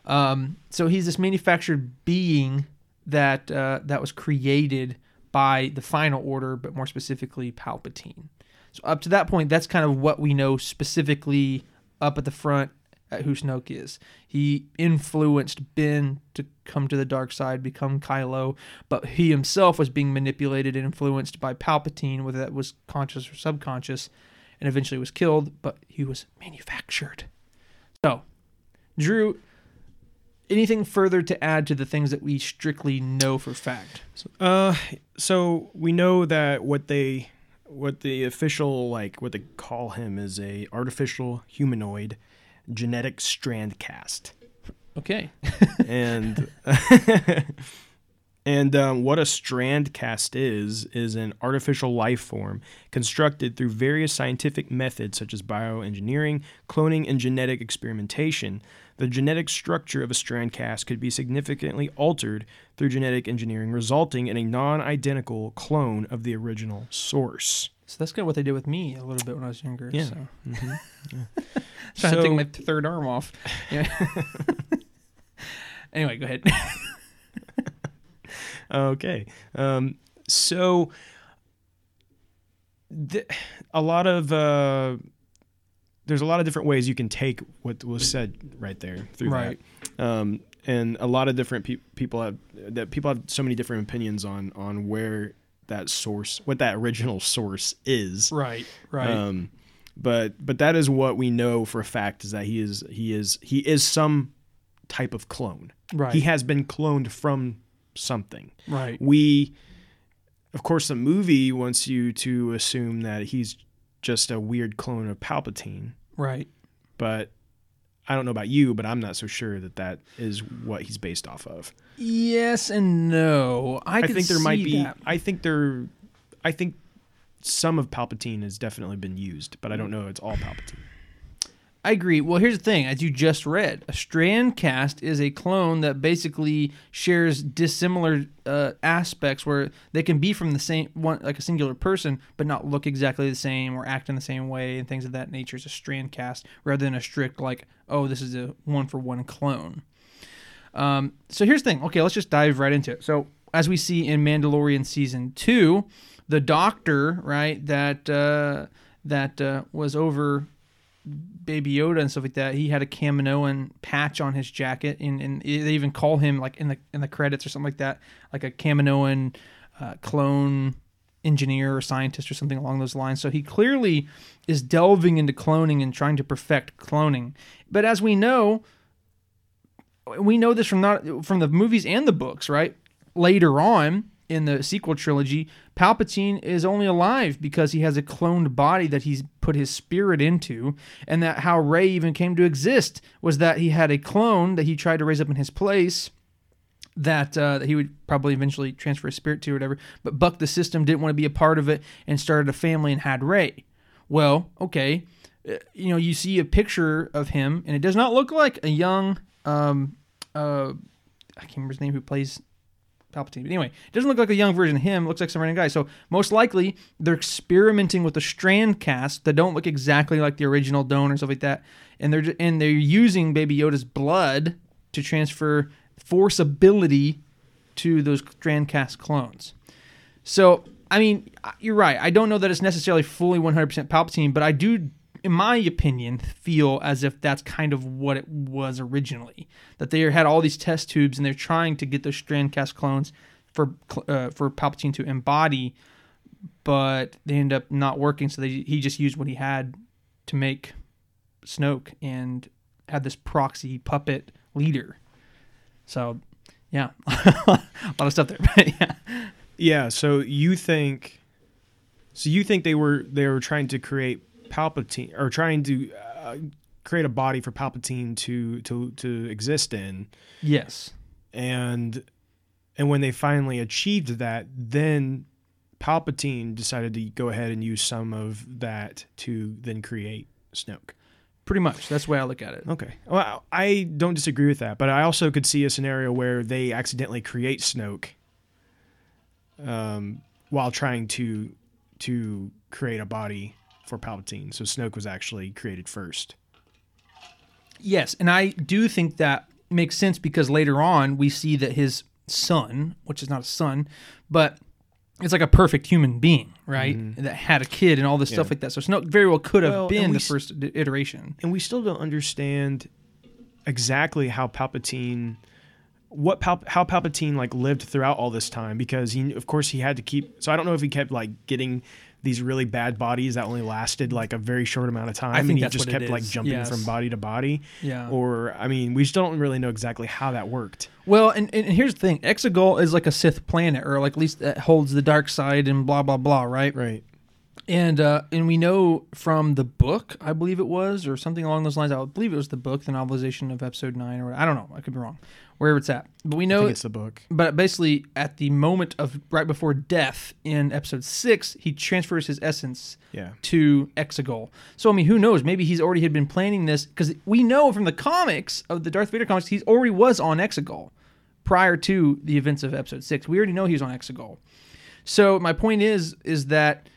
Um, so he's this manufactured being that uh, that was created by the final order, but more specifically Palpatine. So up to that point, that's kind of what we know specifically up at the front at who Snoke is. He influenced Ben to come to the dark side, become Kylo, but he himself was being manipulated and influenced by Palpatine, whether that was conscious or subconscious, and eventually was killed, but he was manufactured. So, Drew, anything further to add to the things that we strictly know for fact? Uh, so we know that what they, what the official like, what they call him is a artificial humanoid genetic strand cast. Okay. and and um, what a strand cast is is an artificial life form constructed through various scientific methods such as bioengineering, cloning, and genetic experimentation the genetic structure of a strand cast could be significantly altered through genetic engineering, resulting in a non identical clone of the original source. So that's kind of what they did with me a little bit when I was younger. Yeah. So. Mm-hmm. yeah. Trying so, to take my third arm off. Yeah. anyway, go ahead. okay. Um, so th- a lot of. Uh, there's a lot of different ways you can take what was said right there through right. that. Um, and a lot of different pe- people have that people have so many different opinions on on where that source, what that original source is. Right. Right. Um, but but that is what we know for a fact is that he is he is he is some type of clone. Right. He has been cloned from something. Right. We, of course, the movie wants you to assume that he's just a weird clone of Palpatine. Right. But I don't know about you, but I'm not so sure that that is what he's based off of. Yes and no. I, I think there might be. That. I think there. I think some of Palpatine has definitely been used, but I don't know if it's all Palpatine. I agree. Well, here's the thing: as you just read, a strand cast is a clone that basically shares dissimilar uh, aspects, where they can be from the same one, like a singular person, but not look exactly the same or act in the same way, and things of that nature. Is a strand cast rather than a strict like, oh, this is a one for one clone. Um, so here's the thing. Okay, let's just dive right into it. So as we see in Mandalorian season two, the Doctor, right, that uh, that uh, was over Baby Yoda and stuff like that, he had a Kaminoan patch on his jacket, and, and they even call him like in the in the credits or something like that, like a Kaminoan uh, clone engineer or scientist or something along those lines. So he clearly is delving into cloning and trying to perfect cloning. But as we know, we know this from not from the movies and the books, right? Later on in the sequel trilogy, Palpatine is only alive because he has a cloned body that he's put his spirit into, and that how Rey even came to exist was that he had a clone that he tried to raise up in his place. That, uh, that he would probably eventually transfer his spirit to or whatever, but Buck the system didn't want to be a part of it and started a family and had Rey. Well, okay, uh, you know you see a picture of him and it does not look like a young um, uh, I can't remember his name who plays Palpatine. But anyway, it doesn't look like a young version of him. It looks like some random guy. So most likely they're experimenting with the strand cast that don't look exactly like the original donor and stuff like that. And they're and they're using Baby Yoda's blood to transfer force ability to those strand cast clones. So I mean, you're right. I don't know that it's necessarily fully 100% Palpatine, but I do in my opinion, feel as if that's kind of what it was originally. That they had all these test tubes and they're trying to get those Strandcast clones for uh, for Palpatine to embody, but they end up not working. So they, he just used what he had to make Snoke and had this proxy puppet leader. So, yeah, a lot of stuff there. But yeah, yeah. So you think, so you think they were they were trying to create Palpatine or trying to uh, create a body for Palpatine to to to exist in. Yes. And and when they finally achieved that, then Palpatine decided to go ahead and use some of that to then create Snoke. Pretty much. That's the way I look at it. Okay. Well, I don't disagree with that, but I also could see a scenario where they accidentally create Snoke um, while trying to to create a body for Palpatine. So Snoke was actually created first. Yes, and I do think that makes sense because later on we see that his son, which is not a son, but it's like a perfect human being, right? Mm-hmm. That had a kid and all this yeah. stuff like that. So Snoke very well could have well, been the first iteration. And we still don't understand exactly how Palpatine what Pal- how Palpatine like lived throughout all this time because he of course he had to keep so I don't know if he kept like getting these really bad bodies that only lasted like a very short amount of time, and he just kept like jumping yes. from body to body. Yeah. Or I mean, we still don't really know exactly how that worked. Well, and, and here's the thing: Exegol is like a Sith planet, or like at least that holds the dark side and blah blah blah, right? Right. And uh, and we know from the book, I believe it was, or something along those lines. I believe it was the book, the novelization of Episode Nine, or I don't know. I could be wrong wherever it's at. But we know it's the book. But basically, at the moment of right before death in episode six, he transfers his essence yeah. to Exegol. So I mean, who knows? Maybe he's already had been planning this because we know from the comics of the Darth Vader comics, he's already was on Exegol prior to the events of episode six. We already know he was on Exegol. So my point is, is that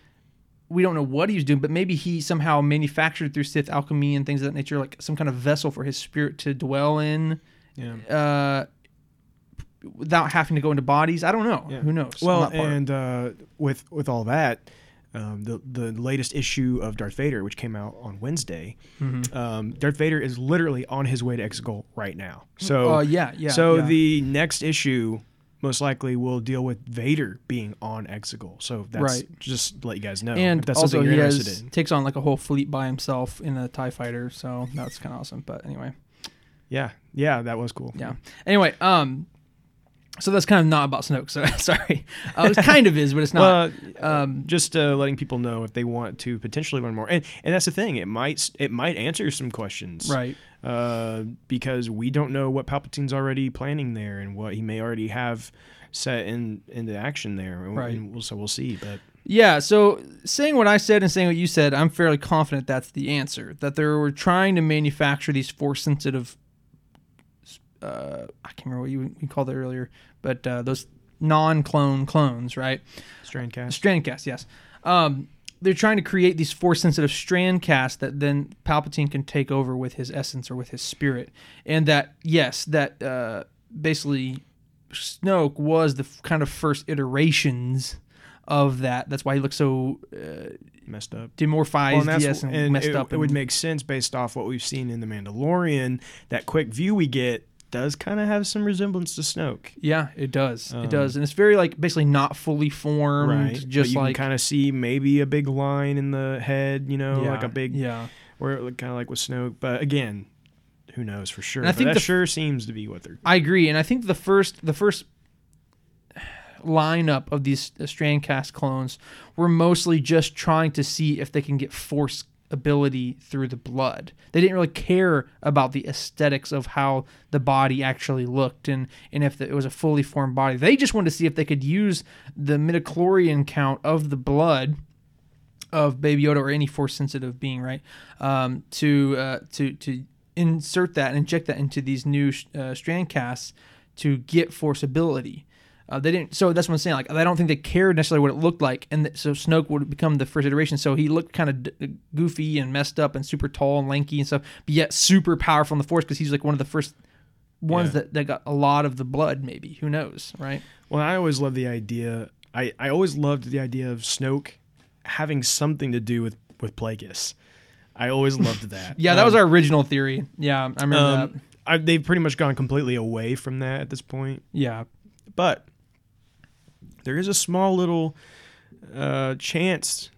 we don't know what he was doing, but maybe he somehow manufactured through Sith alchemy and things of that nature, like some kind of vessel for his spirit to dwell in yeah. Uh, without having to go into bodies. I don't know. Yeah. Who knows? Well, and uh, with with all that, um, the the latest issue of Darth Vader, which came out on Wednesday, mm-hmm. um, Darth Vader is literally on his way to Exegol right now. So uh, yeah, yeah. So yeah. the next issue most likely will deal with Vader being on Exegol. So that's right. just let you guys know. And that's also something he you're has, in. takes on like a whole fleet by himself in a TIE fighter, so that's kinda awesome. But anyway. Yeah, yeah, that was cool. Yeah. Anyway, um, so that's kind of not about Snoke. So sorry, uh, it kind of is, but it's not. Well, um, just uh, letting people know if they want to potentially learn more, and and that's the thing. It might it might answer some questions, right? Uh, because we don't know what Palpatine's already planning there, and what he may already have set in into action there, right? We'll, so we'll see, but. Yeah, so saying what I said and saying what you said, I'm fairly confident that's the answer. That they were trying to manufacture these force sensitive, uh, I can't remember what you, you called it earlier, but uh, those non clone clones, right? Strandcast. Strandcast, yes. Um, they're trying to create these force sensitive strand casts that then Palpatine can take over with his essence or with his spirit. And that, yes, that uh, basically Snoke was the f- kind of first iterations of that. That's why he looks so uh, Messed up. demorphized, Well, yes, and, and messed it, up. It would make sense based off what we've seen in the Mandalorian. That quick view we get does kind of have some resemblance to Snoke, yeah, it does. Um, it does, and it's very like basically not fully formed, right? Just you like can kind of see maybe a big line in the head, you know, yeah, like a big, yeah. or kind of like with Snoke. But again, who knows for sure? And I but think that the- sure seems to be what they're. I agree, and I think the first the first lineup of these Strandcast clones were mostly just trying to see if they can get force ability through the blood. They didn't really care about the aesthetics of how the body actually looked and and if it was a fully formed body. They just wanted to see if they could use the midichlorian count of the blood of Baby Yoda or any force sensitive being, right? Um, to uh, to to insert that and inject that into these new uh, strand casts to get force ability. Uh, they didn't, so that's what I'm saying. Like, I don't think they cared necessarily what it looked like, and th- so Snoke would become the first iteration. So he looked kind of d- goofy and messed up and super tall and lanky and stuff, but yet super powerful in the Force because he's like one of the first ones Yeah. that, that got a lot of the blood. Maybe who knows, right? Well, I always love the idea. I I always loved the idea of Snoke having something to do with with Plagueis. I always loved that. Yeah, that Um, was our original theory. Yeah, I remember that. Um, I, they've pretty much gone completely away from that at this point. Yeah, But there is a small little uh, chance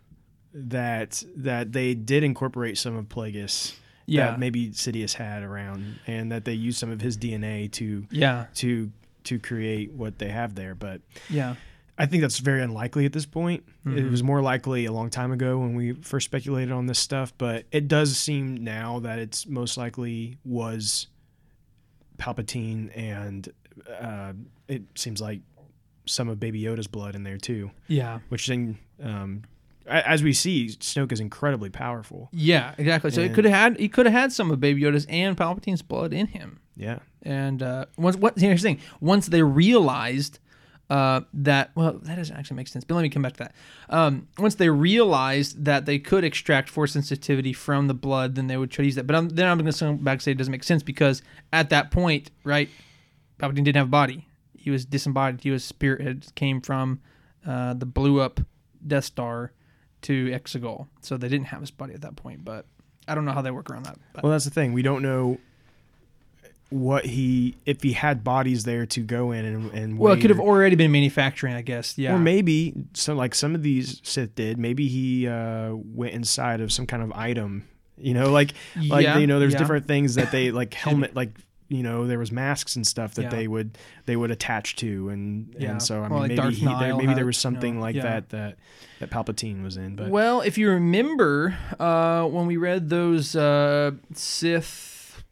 that that they did incorporate some of Plagueis yeah, that maybe Sidious had around, and that they used some of his DNA to yeah, to to create what they have there. But yeah. I think that's very unlikely at this point. It Mhm. was more likely a long time ago when we first speculated on this stuff, but it does seem now that it's most likely was Palpatine, and uh, it seems like some of Baby Yoda's blood in there too. Yeah. Which then, um, as we see, Snoke is incredibly powerful. Yeah, exactly. So it And- could have had he could have had some of Baby Yoda's and Palpatine's blood in him. Yeah, And uh, once what here's the thing: once they realized uh, that well, that doesn't actually make sense. But let me come back to that. Um, once they realized that they could extract force sensitivity from the blood, then they would try to use that. But I'm, then I'm going to come back and say it doesn't make sense because at that point, right, Palpatine didn't have a body. He was disembodied. He was spirit had came from uh, the blew up Death Star to Exegol, so they didn't have his body at that point. But I don't know how they work around that. But, Well, that's the thing. We don't know what he if he had bodies there to go in and and well, it could have already been manufacturing, I guess. Yeah. Or maybe so like some of these Sith did. Maybe he uh, went inside of some kind of item. You know, like like Yeah, you know, there's yeah. different things that they like helmet like you know there was masks and stuff that Yeah. they would they would attach to and Yeah. and so I Or mean like maybe he, there, maybe there had, was you something know, like yeah. that that that Palpatine was in. But Well, if you remember, uh, when we read those uh, Sith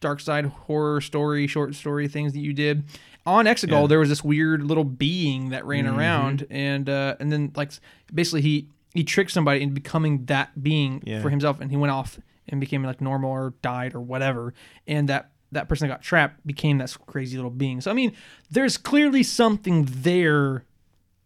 dark side horror story, short story things that you did on Exegol, there was this weird little being that ran Mhm. around, and uh, and then like basically he he tricked somebody into becoming that being for himself, and he went off and became like normal or died or whatever, and that. That person that got trapped became that crazy little being. So I mean, there's clearly something there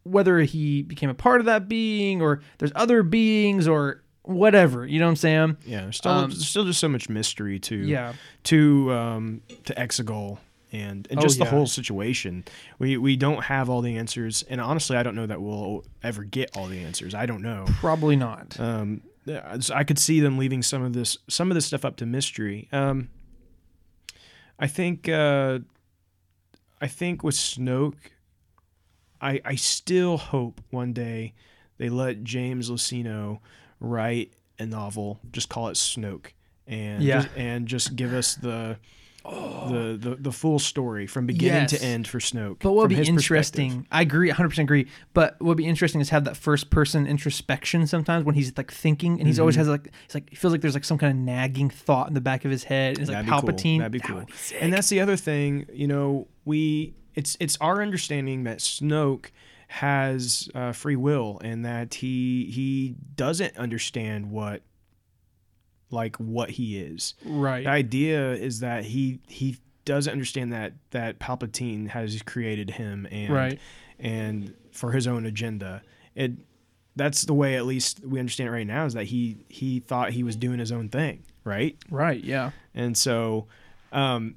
whether he became a part of that being or there's other beings or whatever. You know what I'm saying? yeah, there's still Um, there's still just so much mystery to Yeah. to um to Exegol and, and Oh, just the whole situation. We we don't have all the answers, and honestly, I don't know that we'll ever get all the answers. I don't know. Probably not. Um, I could see them leaving some of this some of this stuff up to mystery. Um, I think uh, I think with Snoke, I I still hope one day they let James Luceno write a novel, just call it Snoke, and Yeah. just, and just give us the. The, the the full story from beginning Yes. to end for Snoke. But what would be interesting, I agree, 100% agree. But what would be interesting is have that first person introspection sometimes when he's like thinking and he's always Mhm. has like, he's like, he feels like there's like some kind of nagging thought in the back of his head. It's like be cool. Palpatine. That'd be That cool. would be. And that's the other thing, you know, we it's it's our understanding that Snoke has uh, free will and that he he doesn't understand what like what he is. Right. The idea is that he he doesn't understand that that Palpatine has created him and Right. and for his own agenda. It that's the way at least we understand it right now is that he he thought he was doing his own thing, right? Right. Yeah. And so um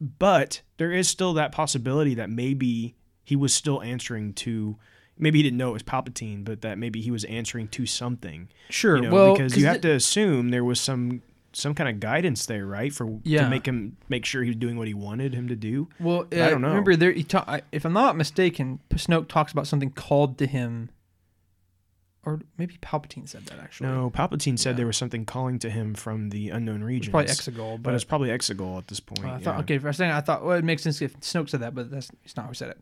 but there is still that possibility that maybe he was still answering to maybe he didn't know it was Palpatine, but that maybe he was answering to something. Sure. You know, well, because you have to assume there was some some kind of guidance there, right? For Yeah. to make him make sure he was doing what he wanted him to do. Well, I uh, don't know. Remember, there. He ta- if I'm not mistaken, Snoke talks about something called to him, or maybe Palpatine said that actually. No, Palpatine said Yeah. there was something calling to him from the unknown it's regions. probably Exegol, but but, it's probably Exegol at this point. uh, I thought yeah. okay for a second I thought well it makes sense if Snoke said that, but that's it's not he said it.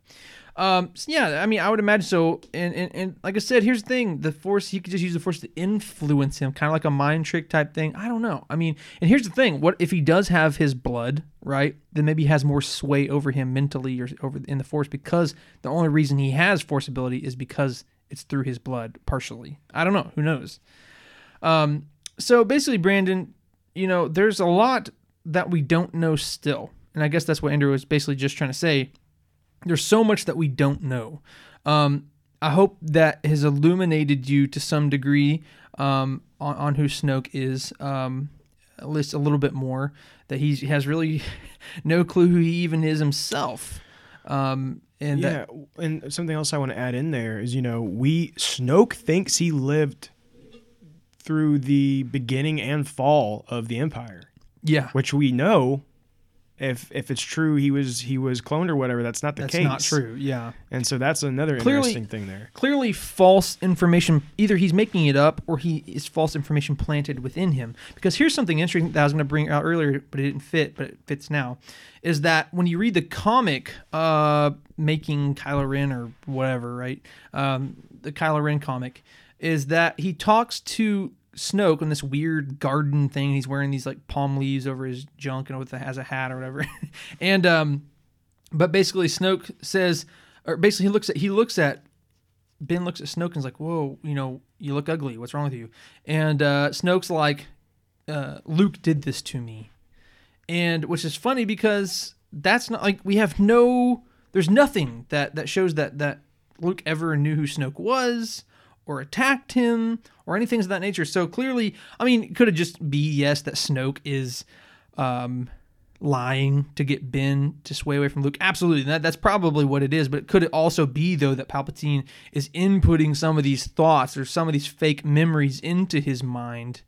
Um, so yeah, I mean I would imagine so. And, and and like I said, here's the thing: the Force he could just use the Force to influence him, kind of like a mind trick type thing. I don't know. I mean, and here's the thing: what if he does have his blood, right? Then maybe he has more sway over him mentally or over in the Force because the only reason he has Force ability is because it's through his blood partially. I don't know. Who knows? Um, so basically, Brandon, you know, there's a lot that we don't know still. And I guess that's what Andrew was basically just trying to say. There's so much that we don't know. Um, I hope that has illuminated you to some degree um, on, on who Snoke is, um, at least a little bit more. That he has really no clue who he even is himself. Um, and yeah, that, and something else I want to add in there is, you know, we Snoke thinks he lived through the beginning and fall of the Empire, yeah, which we know, if if it's true, he was he was cloned or whatever. That's not the that's case. not true. Yeah. And so that's another Clearly- interesting thing there. clearly false information. Either he's making it up or he is false information planted within him. Because here's something interesting that I was going to bring out earlier, but it didn't fit, but it fits now. Is that when you read the comic, uh, making Kylo Ren or whatever, right? Um, the Kylo Ren comic is that he talks to Snoke on this weird garden thing. He's wearing these like palm leaves over his junk and with a, has a hat or whatever. and um, but basically Snoke says, or basically he looks at he looks at Ben looks at Snoke and is like, "Whoa, you know, you look ugly. What's wrong with you?" And uh, Snoke's like, uh, "Luke did this to me," and which is funny because that's not like we have no, there's nothing that that shows that that Luke ever knew who Snoke was or attacked him or anything of that nature. So clearly, I mean, could it just be yes that Snoke is. Um, lying to get Ben to sway away from Luke. Absolutely. That, that's probably what it is. But could it also be, though, that Palpatine is inputting some of these thoughts or some of these fake memories into his mind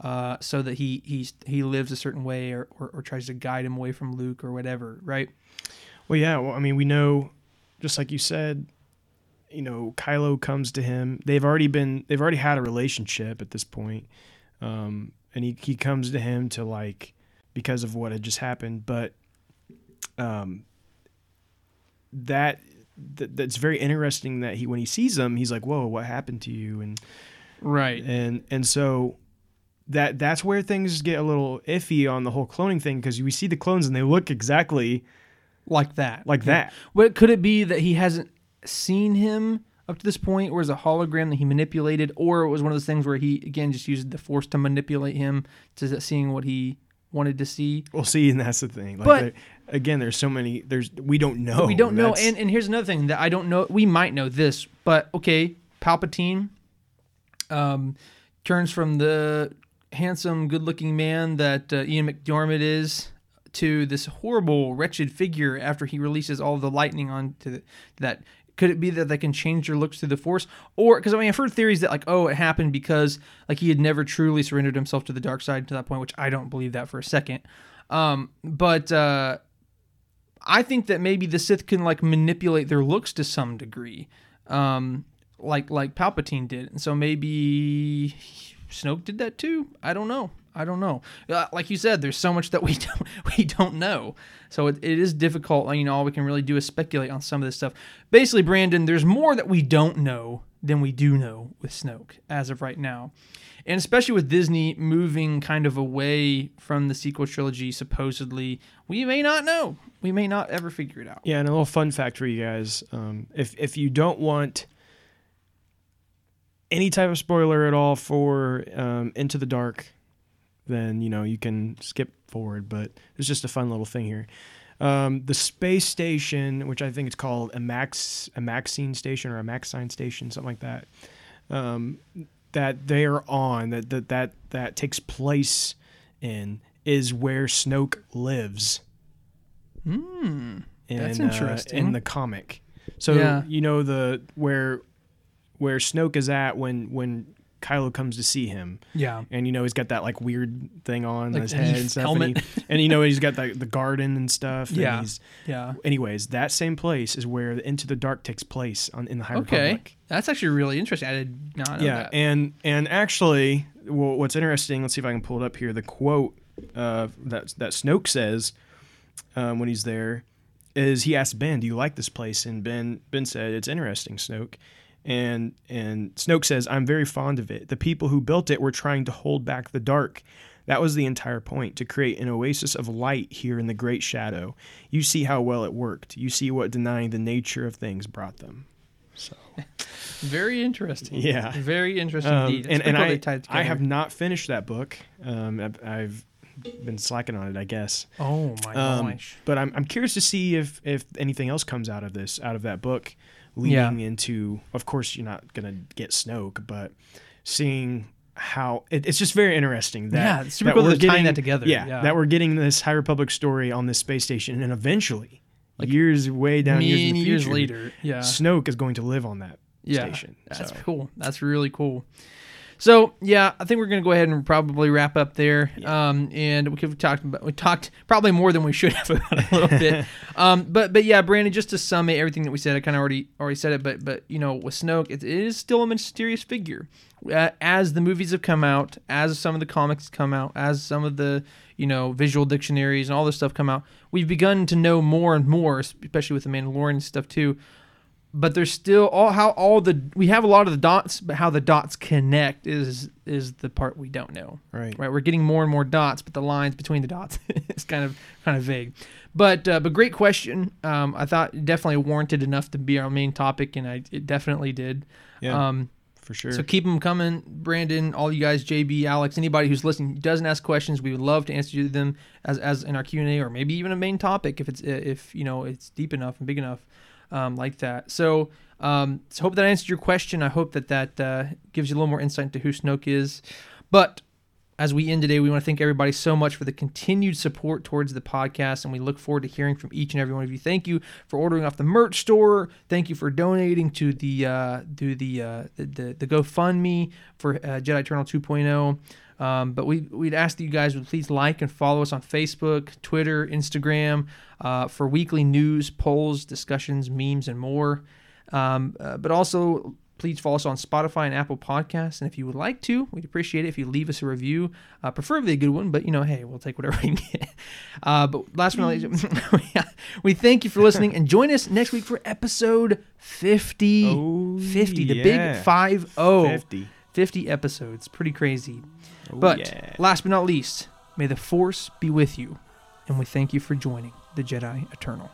uh, so that he he's, he lives a certain way or, or, or tries to guide him away from Luke or whatever, right? Well, yeah. Well, I mean, we know, just like you said, you know, Kylo comes to him. They've already been, they've already had a relationship at this point, um, and he he comes to him to like because of what had just happened. But um, that, that that's very interesting. That he when he sees him, he's like, "Whoa, what happened to you?" And Right. and and so that that's where things get a little iffy on the whole cloning thing because we see the clones and they look exactly Like that. like that. What could it be that he hasn't seen him up to this point, or is a hologram that he manipulated, or it was one of those things where he again just used the force to manipulate him to seeing what he wanted to see? We'll see, and that's the thing. Like, But- again, there's so many. There's we don't know. we don't know. That's- And and here's another thing that I don't know. We might know this, but okay, Palpatine um, turns from the handsome, good-looking man that uh, Ian McDiarmid is to this horrible, wretched figure after he releases all the lightning onto the, that. Could it be that they can change their looks through the Force, or because I mean I've heard theories that like oh it happened because like he had never truly surrendered himself to the dark side to that point, which I don't believe that for a second. Um, but uh, I think that maybe the Sith can like manipulate their looks to some degree, um, like like Palpatine did, and so maybe Snoke did that too. I don't know. I don't know. Uh, like you said, there's so much that we don't we don't know, so it, it is difficult. You know, all we can really do is speculate on some of this stuff. Basically, Brandon, there's more that we don't know than we do know with Snoke as of right now. And especially with Disney moving kind of away from the sequel trilogy, supposedly, we may not know. We may not ever figure it out. Yeah, and a little fun fact for you guys: um, if if you don't want any type of spoiler at all for um, Into the Dark, then you know you can skip forward. But it's just a fun little thing here. Um, the space station, which I think it's called a Max Amaxine station or Amaxine station, something like that. Um, that they are on that that that that takes place in is where Snoke lives. Hmm. In, That's uh, interesting. in the comic. So Yeah. you know the where where Snoke is at when when Kylo comes to see him, Yeah. and you know he's got that like weird thing on Like his head and stuff, helmet. And, he, and you know he's got the the garden and stuff. and Yeah. he's- Yeah. anyways, that same place is where the Into the Dark takes place on in the High Okay. Republic. That's actually really interesting. I did not know yeah, that. and and actually, well, what's interesting? Let's see if I can pull it up here. The quote uh, that that Snoke says um, when he's there is he asked Ben, "Do you like this place?" And Ben Ben said, "It's interesting, Snoke." And and Snoke says, "I'm very fond of it. The people who built it were trying to hold back the dark." That was the entire point to create an oasis of light here in the great shadow. You see how well it worked. You see what denying the nature of things brought them. So Very interesting. Yeah. Very interesting Um, indeed. It's and and I, they tied it I have not finished that book. Um, I've, I've been slacking on it, I guess. Oh my Um, gosh. but I'm, I'm curious to see if if anything else comes out of this, out of that book, leading into. Of course, you're not gonna get Snoke, but seeing how it, it's just very interesting that Yeah, super that cool we're they're tying that together. Yeah, Yeah. that we're getting this High Republic story on this space station, and eventually, years way down years, in the years future, later. Yeah. Snoke is going to live on that Yeah. station. That's so. cool. That's really cool. So yeah, I think we're gonna go ahead and probably wrap up there. Um, and we could have talked about we talked probably more than we should have about a little bit. Um, but but yeah, Brandon, just to sum it, everything that we said, I kind of already already said it. But but you know, with Snoke, it, it is still a mysterious figure. Uh, as the movies have come out, as some of the comics come out, as some of the you know visual dictionaries and all this stuff come out, we've begun to know more and more, especially with the Mandalorian stuff too but there's still all how all the we have a lot of the dots but how the dots connect is is the part we don't know. Right. right we're getting more and more dots but the lines between the dots is kind of kind of vague. But uh, but great question. Um, i thought definitely warranted enough to be our main topic and i it definitely did. Yeah, um, for sure. so keep them coming, Brandon, all you guys, JB, Alex, anybody who's listening doesn't ask questions, we would love to answer them as, as in our Q and A or maybe even a main topic if it's if you know it's deep enough and big enough um, like that. So um, so hope that answered your question. I hope that that uh, gives you a little more insight into who Snoke is. But as we end today, we want to thank everybody so much for the continued support towards the podcast, and we look forward to hearing from each and every one of you. Thank you for ordering off the merch store. Thank you for donating to the uh, to the, uh, the the the GoFundMe for uh, Jedi Eternal 2.0. Um, but we we'd ask that you guys would please like and follow us on Facebook, Twitter, Instagram uh, for weekly news, polls, discussions, memes, and more. Um, uh, but also please follow us on Spotify and Apple Podcasts. And if you would like to, we'd appreciate it if you leave us a review, uh, preferably a good one. But you know, hey, we'll take whatever we can get. Uh, but last but not least, we thank you for listening and join us next week for episode 50. Oh, 50, the yeah. big 5 0. 50. 50 episodes. Pretty crazy. Oh, But yeah. last but not least, may the Force be with you. And we thank you for joining the Jedi Eternal.